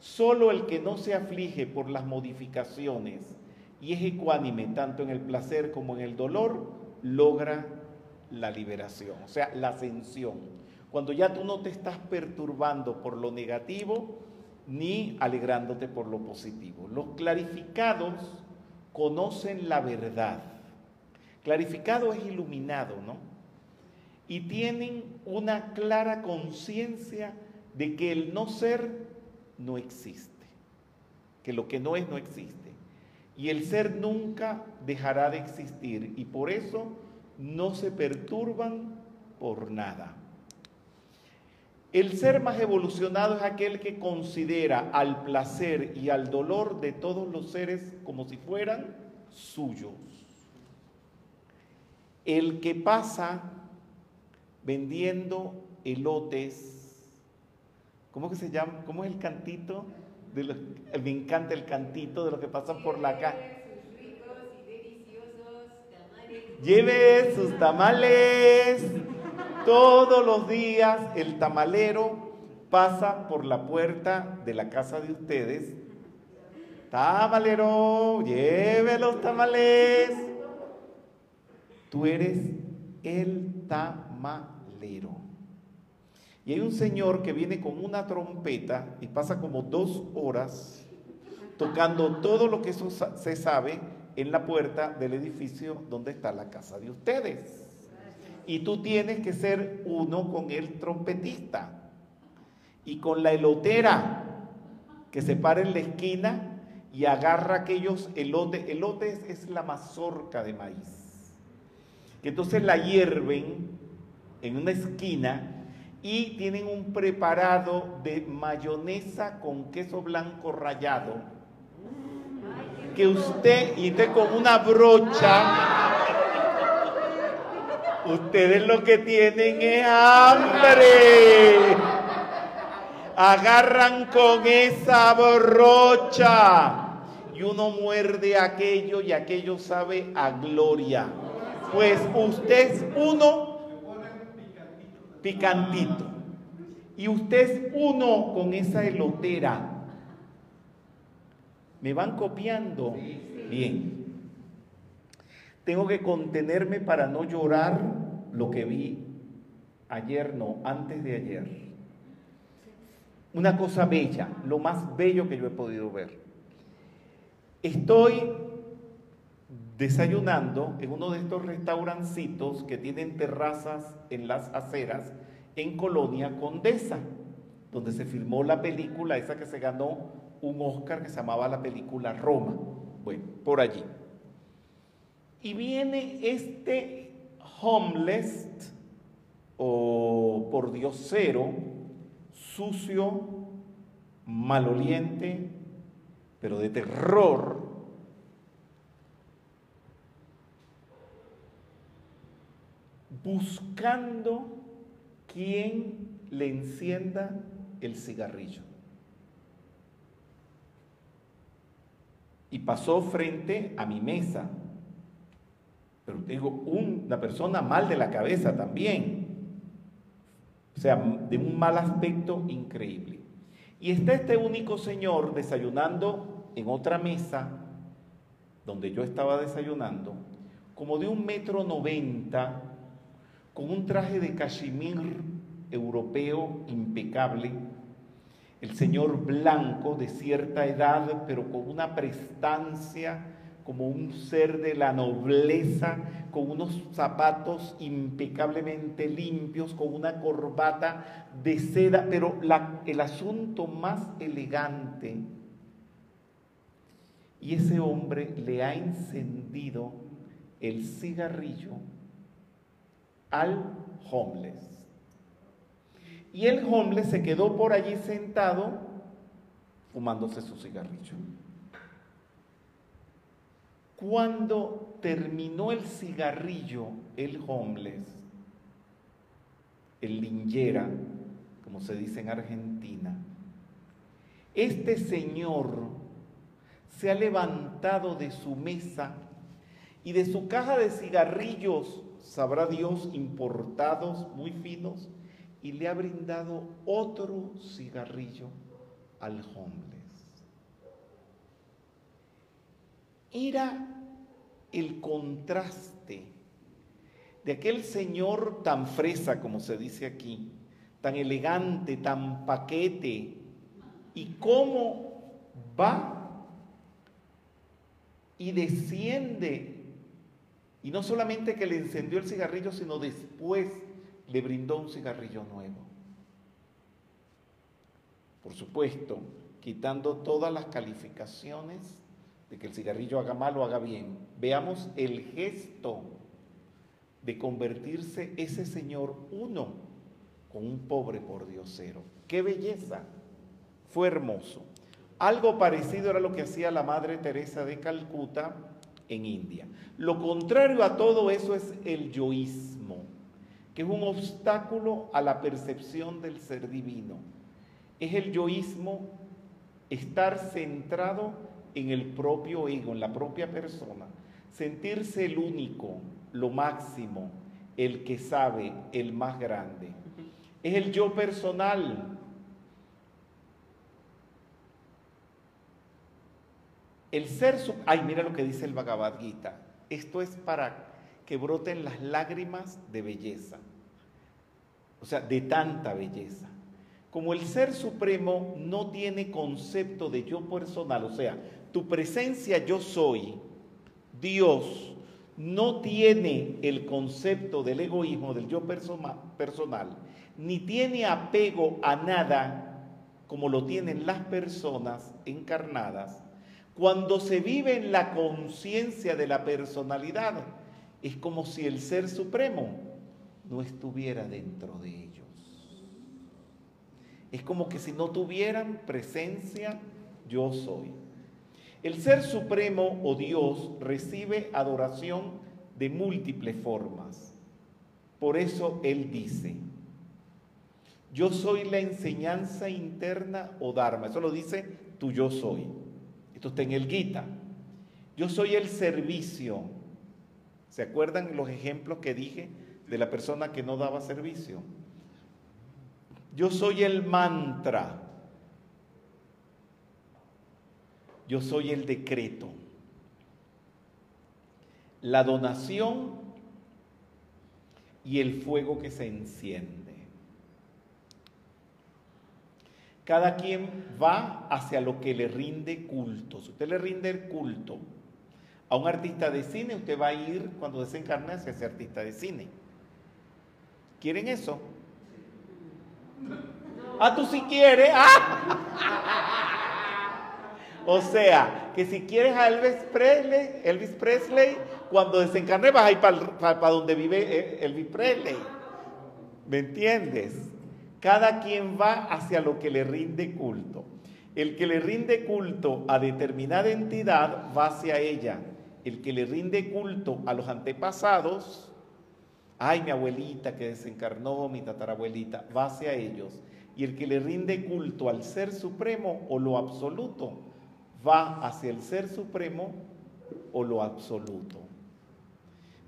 Solo el que no se aflige por las modificaciones y es ecuánime tanto en el placer como en el dolor, logra la liberación, o sea, la ascensión. Cuando ya tú no te estás perturbando por lo negativo ni alegrándote por lo positivo. Los clarificados conocen la verdad. Clarificado es iluminado, ¿no? Y tienen una clara conciencia de que el no ser no existe, que lo que no es no existe. Y el ser nunca dejará de existir y por eso no se perturban por nada. El ser más evolucionado es aquel que considera al placer y al dolor de todos los seres como si fueran suyos. El que pasa vendiendo elotes, ¿cómo que se llama? ¿Cómo es el cantito? De me encanta el cantito de los que pasan por la calle. Lleve sus tamales. Todos los días el tamalero pasa por la puerta de la casa de ustedes. Tamalero, lleve los tamales. Tú eres el tamalero. Y hay un señor que viene con una trompeta y pasa como dos horas tocando todo lo que se sabe en la puerta del edificio donde está la casa de ustedes. Y tú tienes que ser uno con el trompetista y con la elotera que se para en la esquina y agarra aquellos elotes. Elotes es la mazorca de maíz. Que entonces la hierven en una esquina y tienen un preparado de mayonesa con queso blanco rallado. Que usted, y usted con una brocha Ustedes lo que tienen es hambre. Agarran con esa brocha y uno muerde aquello y aquello sabe a gloria. Pues usted es uno picantito. Y usted es uno con esa elotera. ¿Me van copiando? Bien. Tengo que contenerme para no llorar lo que vi ayer, no, antes de ayer. Una cosa bella, lo más bello que yo he podido ver. Estoy desayunando en uno de estos restaurancitos que tienen terrazas en las aceras en Colonia Condesa, donde se filmó la película, esa que se ganó un Oscar que se llamaba la película Roma. Bueno, por allí. Y viene este homeless o por diosero, sucio, maloliente, pero de terror, buscando quien le encienda el cigarrillo. Y pasó frente a mi mesa Pero digo, una persona mal de la cabeza también. O sea, de un mal aspecto increíble. Y está este único señor desayunando en otra mesa, donde yo estaba desayunando, como de un metro noventa, con un traje de cachemir europeo impecable, el señor blanco de cierta edad, pero con una prestancia como un ser de la nobleza, con unos zapatos impecablemente limpios, con una corbata de seda, pero el asunto más elegante. Y ese hombre le ha encendido el cigarrillo al homeless. Y el homeless se quedó por allí sentado fumándose su cigarrillo. Cuando terminó el cigarrillo, el homeless, el linjera, como se dice en Argentina, este señor se ha levantado de su mesa y de su caja de cigarrillos, sabrá Dios, importados, muy finos, y le ha brindado otro cigarrillo al homeless. Era el contraste de aquel señor tan fresa, como se dice aquí, tan elegante, tan paquete, y cómo va y desciende. Y no solamente que le encendió el cigarrillo, sino después le brindó un cigarrillo nuevo. Por supuesto, quitando todas las calificaciones que el cigarrillo haga mal o haga bien. Veamos el gesto de convertirse ese señor uno con un pobre por Diosero. ¡Qué belleza! Fue hermoso. Algo parecido era lo que hacía la Madre Teresa de Calcuta en India. Lo contrario a todo eso es el yoísmo, que es un obstáculo a la percepción del ser divino. Es el yoísmo estar centrado en el propio ego, en la propia persona, sentirse el único, lo máximo, el que sabe, el más grande. Es el yo personal. El ser, ay, mira lo que dice el Bhagavad Gita. Esto es para que broten las lágrimas de belleza. O sea, de tanta belleza. Como el ser supremo no tiene concepto de yo personal, o sea, tu presencia yo soy, Dios, no tiene el concepto del egoísmo, del yo personal, ni tiene apego a nada como lo tienen las personas encarnadas, cuando se vive en la conciencia de la personalidad, es como si el Ser Supremo no estuviera dentro de ellos. Es como que si no tuvieran presencia, yo soy. El Ser Supremo o Dios recibe adoración de múltiples formas. Por eso Él dice, yo soy la enseñanza interna o Dharma. Eso lo dice tu yo soy. Esto está en el Gita. Yo soy el servicio. ¿Se acuerdan los ejemplos que dije de la persona que no daba servicio? Yo soy el mantra. Yo soy el decreto. La donación y el fuego que se enciende. Cada quien va hacia lo que le rinde culto. Si usted le rinde el culto a un artista de cine, usted va a ir cuando desencarne hacia ese artista de cine. ¿Quieren eso? Ah, tú si quieres. Ah. O sea, que si quieres a Elvis Presley, Elvis Presley, cuando desencarne vas a ir para, donde vive eh, Elvis Presley. ¿Me entiendes? Cada quien va hacia lo que le rinde culto. El que le rinde culto a determinada entidad va hacia ella. El que le rinde culto a los antepasados, ay, mi abuelita que desencarnó, mi tatarabuelita, va hacia ellos. Y el que le rinde culto al Ser Supremo o lo absoluto, va hacia el ser supremo o lo absoluto.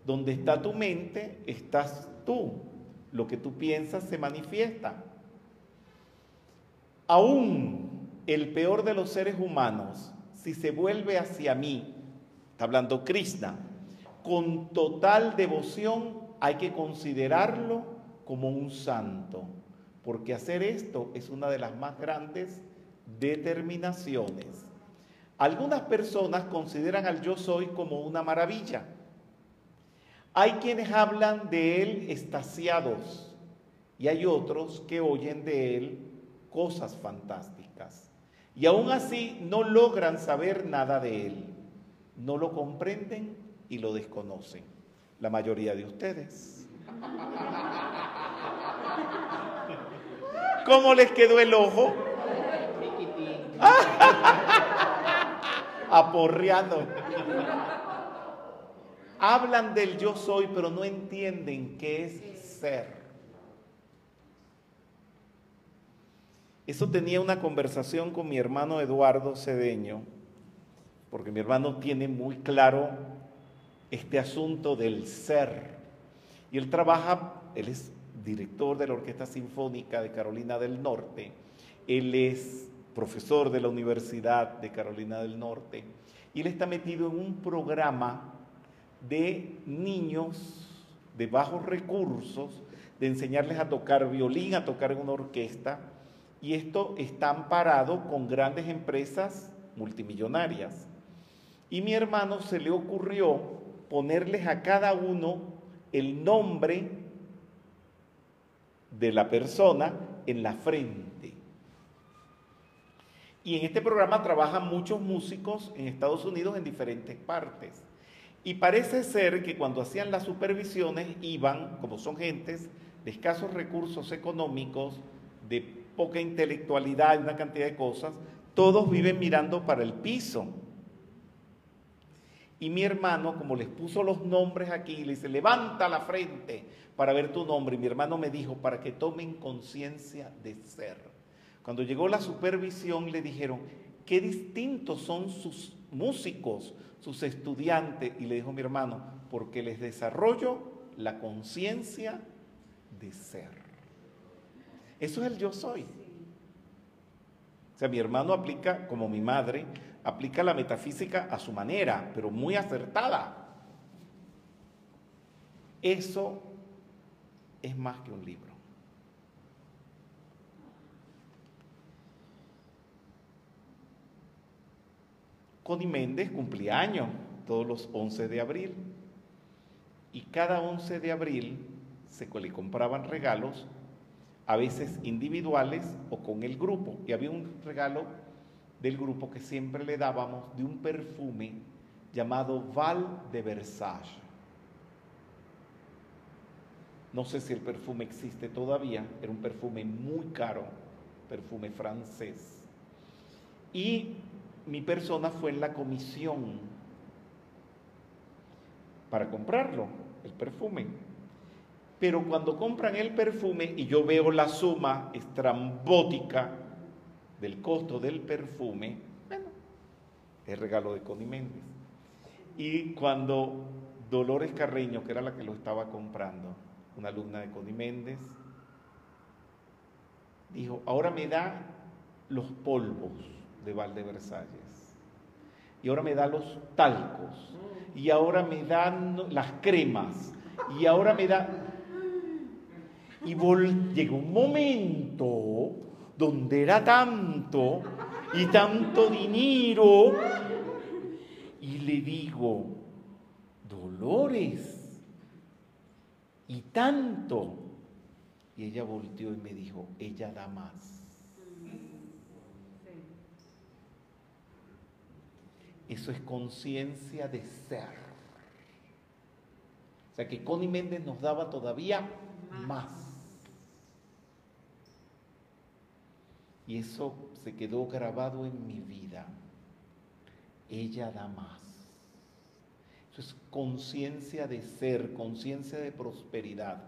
Donde está tu mente, estás tú. Lo que tú piensas se manifiesta. Aún el peor de los seres humanos, si se vuelve hacia mí, está hablando Krishna, con total devoción hay que considerarlo como un santo, porque hacer esto es una de las más grandes determinaciones. Algunas personas consideran al yo soy como una maravilla. Hay quienes hablan de él estasiados y hay otros que oyen de él cosas fantásticas. Y aún así no logran saber nada de él. No lo comprenden y lo desconocen. La mayoría de ustedes. ¿Cómo les quedó el ojo? Aporreando. Hablan del yo soy, pero no entienden qué es ser. Eso tenía una conversación con mi hermano Eduardo Cedeño, porque mi hermano tiene muy claro este asunto del ser. Y él trabaja, él es director de la Orquesta Sinfónica de Carolina del Norte, él es profesor de la Universidad de Carolina del Norte, y él está metido en un programa de niños de bajos recursos, de enseñarles a tocar violín, a tocar en una orquesta, y esto está amparado con grandes empresas multimillonarias. Y mi hermano se le ocurrió ponerles a cada uno el nombre de la persona en la frente. Y en este programa trabajan muchos músicos en Estados Unidos en diferentes partes. Y parece ser que cuando hacían las supervisiones iban, como son gentes de escasos recursos económicos, de poca intelectualidad una cantidad de cosas, todos viven mirando para el piso. Y mi hermano, como les puso los nombres aquí, le dice, levanta la frente para ver tu nombre. Y mi hermano me dijo, para que tomen conciencia de ser. Cuando llegó la supervisión, le dijeron, qué distintos son sus músicos, sus estudiantes. Y le dijo mi hermano, porque les desarrollo la conciencia de ser. Eso es el yo soy. O sea, mi hermano aplica, como mi madre, aplica la metafísica a su manera, pero muy acertada. Eso es más que un libro. Connie Méndez cumplía años todos los 11 de abril. Y cada 11 de abril se le compraban regalos, a veces individuales o con el grupo. Y había un regalo del grupo que siempre le dábamos de un perfume llamado Val de Versailles. No sé si el perfume existe todavía, era un perfume muy caro, perfume francés. Y mi persona fue en la comisión para comprarlo, el perfume. Pero cuando compran el perfume y yo veo la suma estrambótica del costo del perfume, bueno, es regalo de Connie Méndez. Y cuando Dolores Carreño, que era la que lo estaba comprando, una alumna de Connie Méndez, dijo, ahora me da los polvos de Valde Versalles, y ahora me da los talcos, y ahora me dan las cremas, y ahora me da... Y llegó un momento donde era tanto y tanto dinero, y le digo, Dolores, y tanto. Y ella volteó y me dijo, ella da más. Eso es conciencia de ser. O sea que Connie Méndez nos daba todavía más. Y eso se quedó grabado en mi vida. Ella da más. Eso es conciencia de ser, conciencia de prosperidad.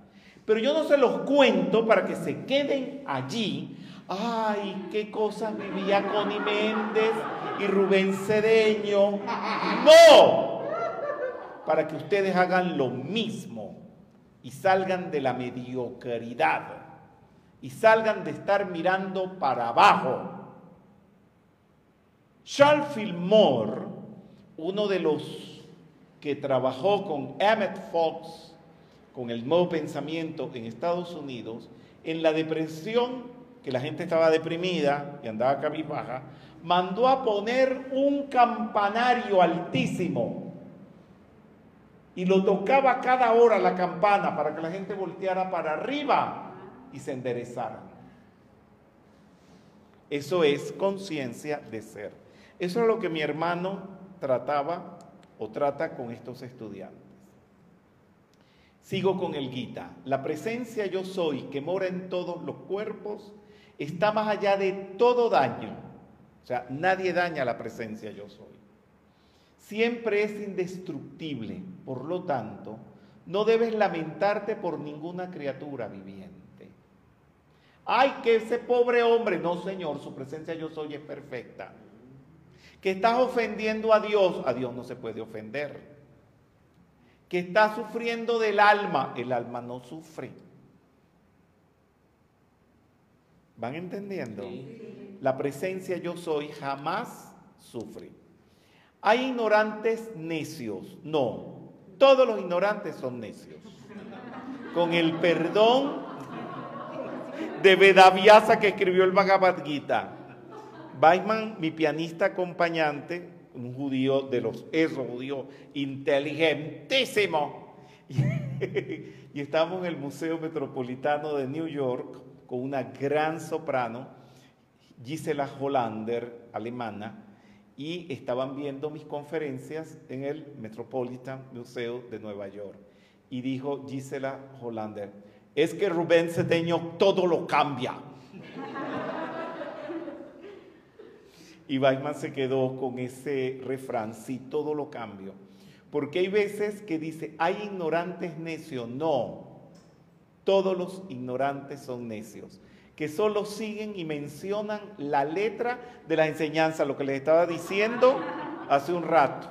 Pero yo no se los cuento para que se queden allí. Ay, qué cosas vivía Connie Méndez y Rubén Cedeño. No, para que ustedes hagan lo mismo y salgan de la mediocridad y salgan de estar mirando para abajo. Charles Fillmore, uno de los que trabajó con Emmett Fox, con el nuevo pensamiento en Estados Unidos, en la depresión, que la gente estaba deprimida y andaba cabizbaja, mandó a poner un campanario altísimo y lo tocaba cada hora la campana para que la gente volteara para arriba y se enderezara. Eso es conciencia de ser. Eso es lo que mi hermano trataba o trata con estos estudiantes. Sigo con el Gita. La presencia yo soy que mora en todos los cuerpos está más allá de todo daño. Sea, nadie daña la presencia yo soy. Siempre es indestructible. Por lo tanto, no debes lamentarte por ninguna criatura viviente. Ay, que ese pobre hombre, no Señor, su presencia yo soy es perfecta. Que estás ofendiendo a Dios, a Dios no se puede ofender. Que estás sufriendo del alma, el alma no sufre. ¿Van entendiendo? La presencia yo soy jamás sufre. Hay ignorantes necios. No, todos los ignorantes son necios. Con el perdón de Vedavyasa que escribió el Bhagavad Gita. Weizmann, mi pianista acompañante, un judío de los esos judío inteligentísimo. y estábamos en el Museo Metropolitano de New York con una gran soprano, Gisela Hollander, alemana, y estaban viendo mis conferencias en el Metropolitan Museo de Nueva York. Y dijo Gisela Hollander, es que Rubén Cedeño todo lo cambia. Y Weissman se quedó con ese refrán, sí, todo lo cambio. Porque hay veces que dice, hay ignorantes necios. No, todos los ignorantes son necios, que solo siguen y mencionan la letra de la enseñanza, lo que les estaba diciendo hace un rato.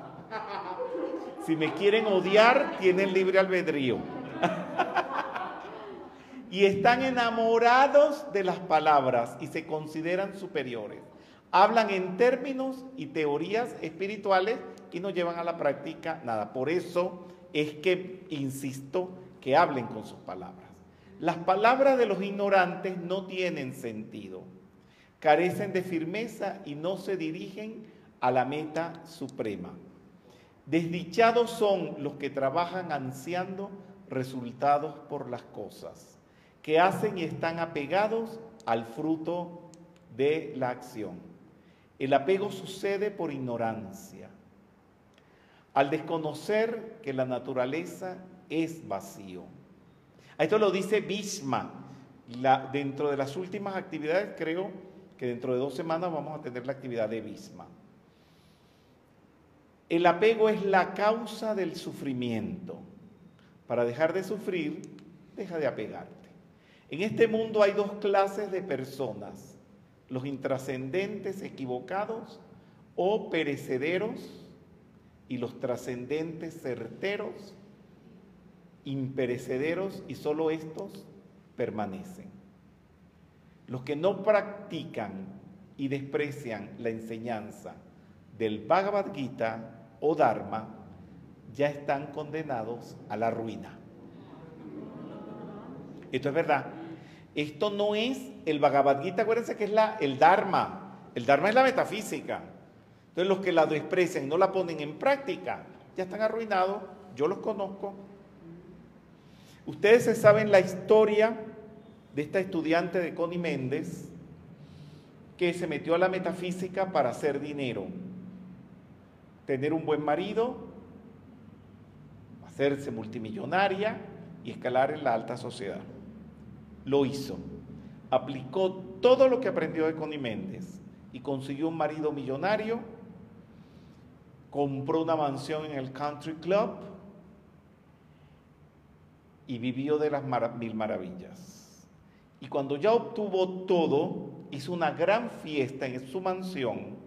Si me quieren odiar, tienen libre albedrío. y están enamorados de las palabras y se consideran superiores hablan en términos y teorías espirituales y no llevan a la práctica nada. Por eso es que insisto que hablen con sus palabras. Las palabras de los ignorantes no tienen sentido, carecen de firmeza y no se dirigen a la meta suprema. Desdichados son los que trabajan ansiando resultados por las cosas, que hacen y están apegados al fruto de la acción. El apego sucede por ignorancia, al desconocer que la naturaleza es vacío. Esto lo dice Bisma. dentro de las últimas actividades, creo que dentro de dos semanas vamos a tener la actividad de Bisma. El apego es la causa del sufrimiento. Para dejar de sufrir, deja de apegarte. En este mundo hay dos clases de personas los intrascendentes equivocados o perecederos y los trascendentes certeros, imperecederos y solo estos permanecen. Los que no practican y desprecian la enseñanza del Bhagavad Gita o Dharma ya están condenados a la ruina. Esto es verdad. Esto no es el Bhagavad Gita, acuérdense que es la, el Dharma. El Dharma es la metafísica. Entonces los que la desprecian y no la ponen en práctica, ya están arruinados. Yo los conozco. Ustedes se saben la historia de esta estudiante de Connie Méndez que se metió a la metafísica para hacer dinero, tener un buen marido, hacerse multimillonaria y escalar en la alta sociedad. Lo hizo. Aplicó todo lo que aprendió de Connie Méndez y consiguió un marido millonario, compró una mansión en el Country Club y vivió de las mil maravillas. Y cuando ya obtuvo todo, hizo una gran fiesta en su mansión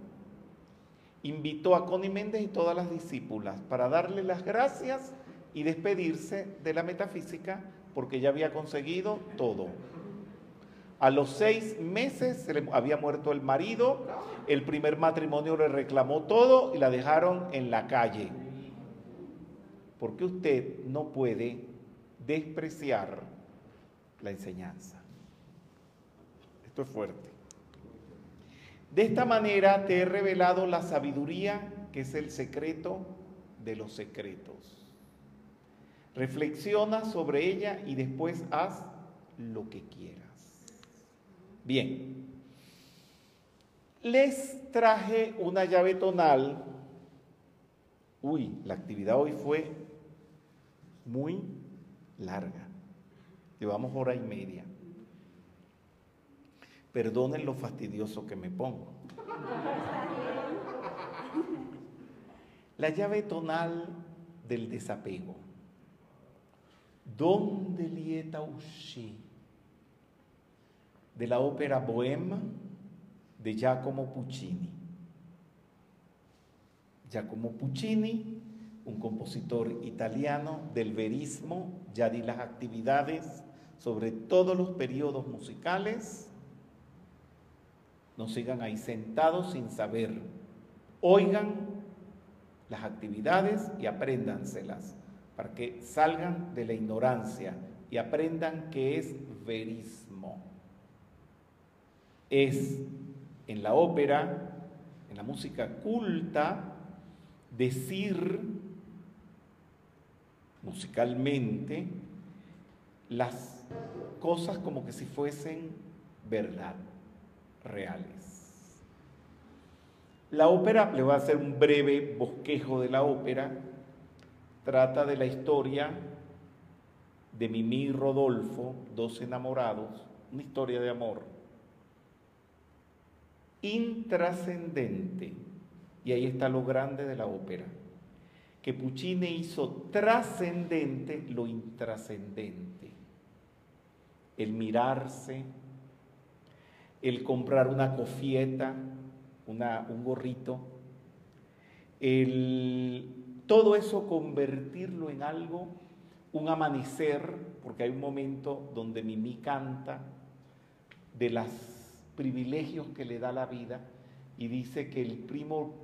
invitó a Connie Méndez y todas las discípulas para darle las gracias y despedirse de la metafísica porque ya había conseguido todo. A los seis meses se le había muerto el marido, el primer matrimonio le reclamó todo y la dejaron en la calle. Porque usted no puede despreciar la enseñanza. Esto es fuerte. De esta manera te he revelado la sabiduría que es el secreto de los secretos. Reflexiona sobre ella y después haz lo que quieras. Bien, les traje una llave tonal. Uy, la actividad hoy fue muy larga. Llevamos hora y media. Perdonen lo fastidioso que me pongo. La llave tonal del desapego. ¿Dónde lieta usci? De la ópera Bohème de Giacomo Puccini. Giacomo Puccini, un compositor italiano del verismo, ya di las actividades sobre todos los periodos musicales no sigan ahí sentados sin saber. Oigan las actividades y apréndanselas para que salgan de la ignorancia y aprendan qué es verismo. Es en la ópera, en la música culta, decir musicalmente las cosas como que si fuesen verdad reales. La ópera, le voy a hacer un breve bosquejo de la ópera, trata de la historia de Mimi y Rodolfo, dos enamorados, una historia de amor intrascendente. Y ahí está lo grande de la ópera, que Puccini hizo trascendente lo intrascendente, el mirarse, el comprar una cofieta, una, un gorrito, el, todo eso convertirlo en algo, un amanecer, porque hay un momento donde Mimi canta de los privilegios que le da la vida y dice que el primo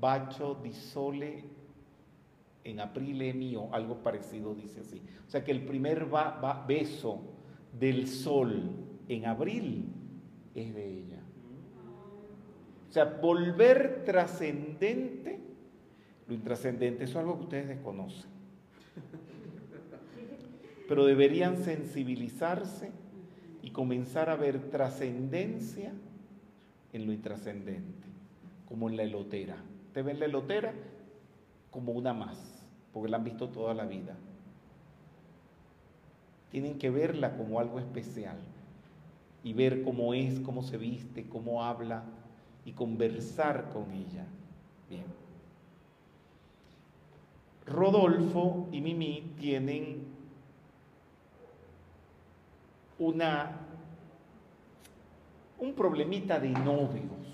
bacio di sole en aprile mío, algo parecido dice así. O sea que el primer beso del sol en abril es de ella. O sea, volver trascendente, lo intrascendente, eso es algo que ustedes desconocen. Pero deberían sensibilizarse y comenzar a ver trascendencia en lo intrascendente, como en la elotera. Ustedes ven la elotera como una más, porque la han visto toda la vida. Tienen que verla como algo especial y ver cómo es, cómo se viste, cómo habla y conversar con ella. Bien. Rodolfo y Mimi tienen una un problemita de novios,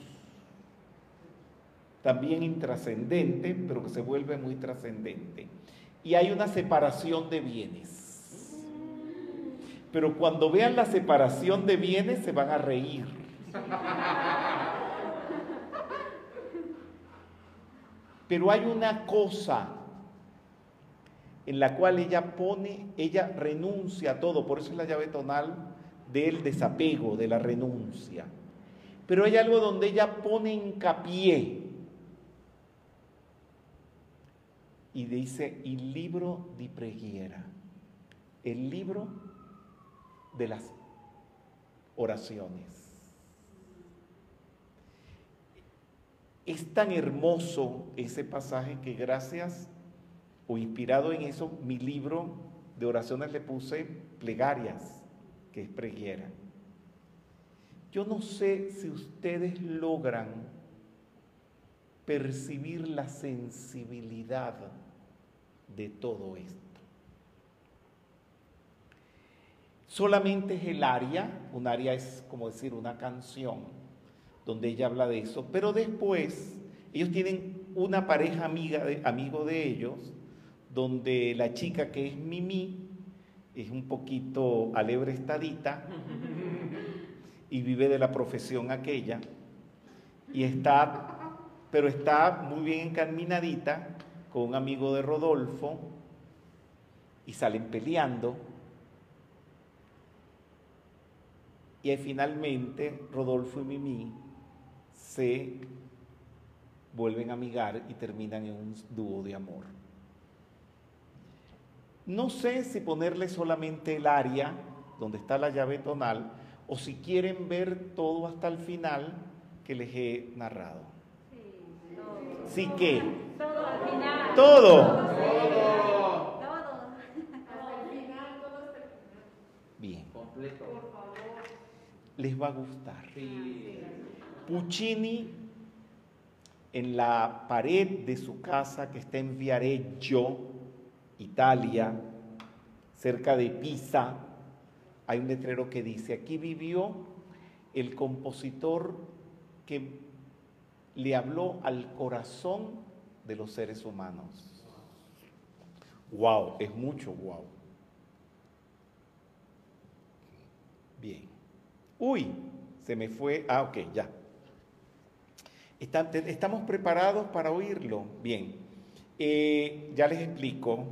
también intrascendente, pero que se vuelve muy trascendente. Y hay una separación de bienes pero cuando vean la separación de bienes se van a reír. Pero hay una cosa en la cual ella pone, ella renuncia a todo, por eso es la llave tonal del desapego, de la renuncia. Pero hay algo donde ella pone hincapié y dice, el libro di preghiera, el libro de las oraciones. Es tan hermoso ese pasaje que gracias o inspirado en eso, mi libro de oraciones le puse plegarias, que es preguiera. Yo no sé si ustedes logran percibir la sensibilidad de todo esto. Solamente es el aria, un aria es como decir una canción, donde ella habla de eso. Pero después, ellos tienen una pareja amiga de, amigo de ellos, donde la chica que es Mimi es un poquito alebrestadita y vive de la profesión aquella y está, pero está muy bien encaminadita con un amigo de Rodolfo y salen peleando. Y ahí finalmente Rodolfo y Mimi se vuelven a amigar y terminan en un dúo de amor. No sé si ponerle solamente el área donde está la llave tonal o si quieren ver todo hasta el final que les he narrado. Sí que Todo al final. todo. Todo. Hasta el final, todo. Bien, Completo. les va a gustar. Sí. Puccini en la pared de su casa que está en Viareggio, Italia, cerca de Pisa, hay un letrero que dice, aquí vivió el compositor que le habló al corazón de los seres humanos. Wow, es mucho wow. Bien. Uy, se me fue. Ah, ok, ya. ¿Estamos preparados para oírlo? Bien. Eh, ya les explico.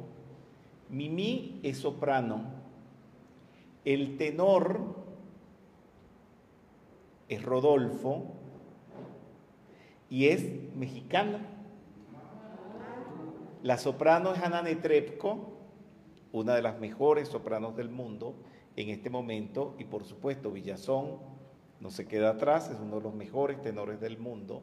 Mimi es soprano. El tenor es Rodolfo y es mexicana. La soprano es Ana Netrebko, una de las mejores sopranos del mundo en este momento, y por supuesto Villazón no se queda atrás, es uno de los mejores tenores del mundo.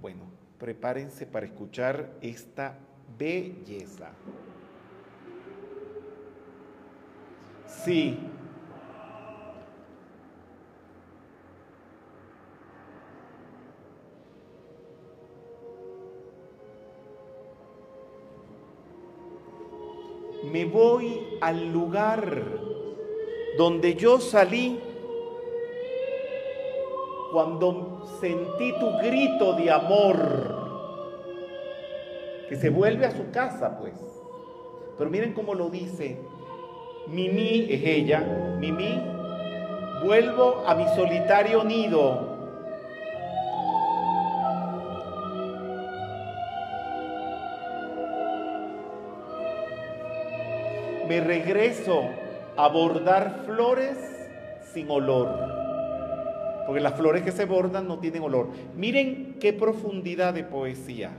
Bueno, prepárense para escuchar esta belleza. Sí. Me voy al lugar donde yo salí cuando sentí tu grito de amor, que se vuelve a su casa, pues. Pero miren cómo lo dice. Mimi es ella, Mimi, vuelvo a mi solitario nido. Me regreso a bordar flores sin olor. Porque las flores que se bordan no tienen olor. Miren qué profundidad de poesía.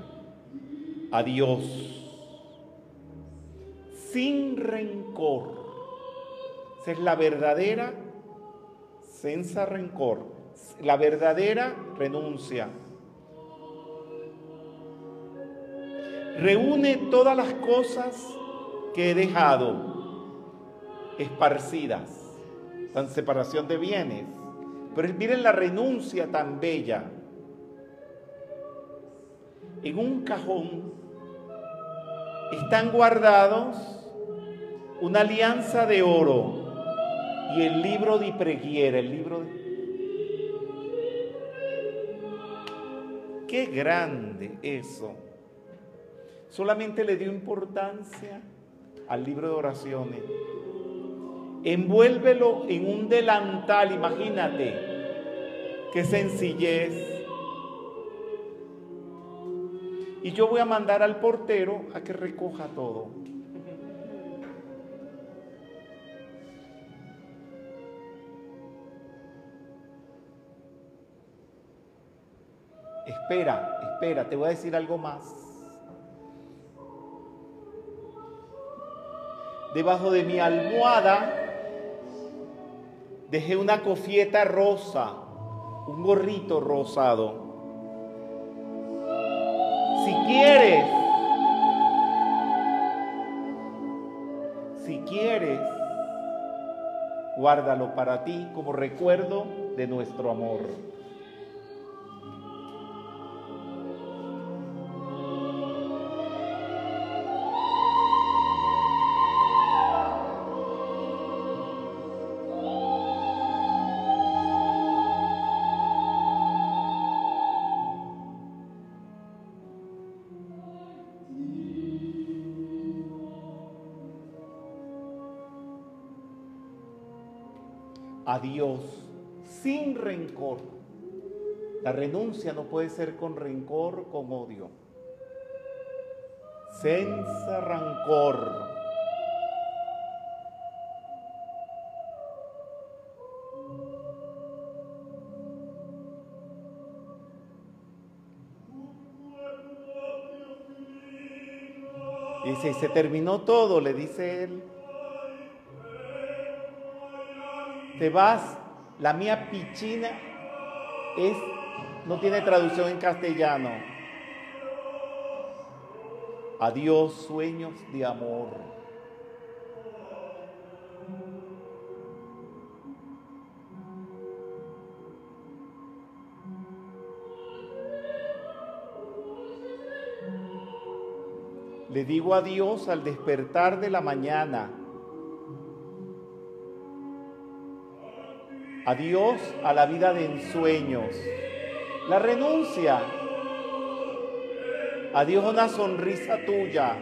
Adiós. Sin rencor. Esa es la verdadera sensa rencor. La verdadera renuncia. Reúne todas las cosas que he dejado esparcidas. Tan separación de bienes. Pero miren la renuncia tan bella. En un cajón están guardados una alianza de oro y el libro de Preguiera, el libro de... Qué grande eso. Solamente le dio importancia al libro de oraciones. Envuélvelo en un delantal, imagínate. Qué sencillez. Y yo voy a mandar al portero a que recoja todo. Espera, espera, te voy a decir algo más. Debajo de mi almohada dejé una cofieta rosa, un gorrito rosado. Si quieres, si quieres, guárdalo para ti como recuerdo de nuestro amor. Dios sin rencor. La renuncia no puede ser con rencor, con odio. Senza rancor. Dice, se terminó todo, le dice él. Te vas, la mía pichina es, no tiene traducción en castellano. Adiós, sueños de amor. Le digo adiós al despertar de la mañana. Adiós a la vida de ensueños. La renuncia. Adiós a una sonrisa tuya.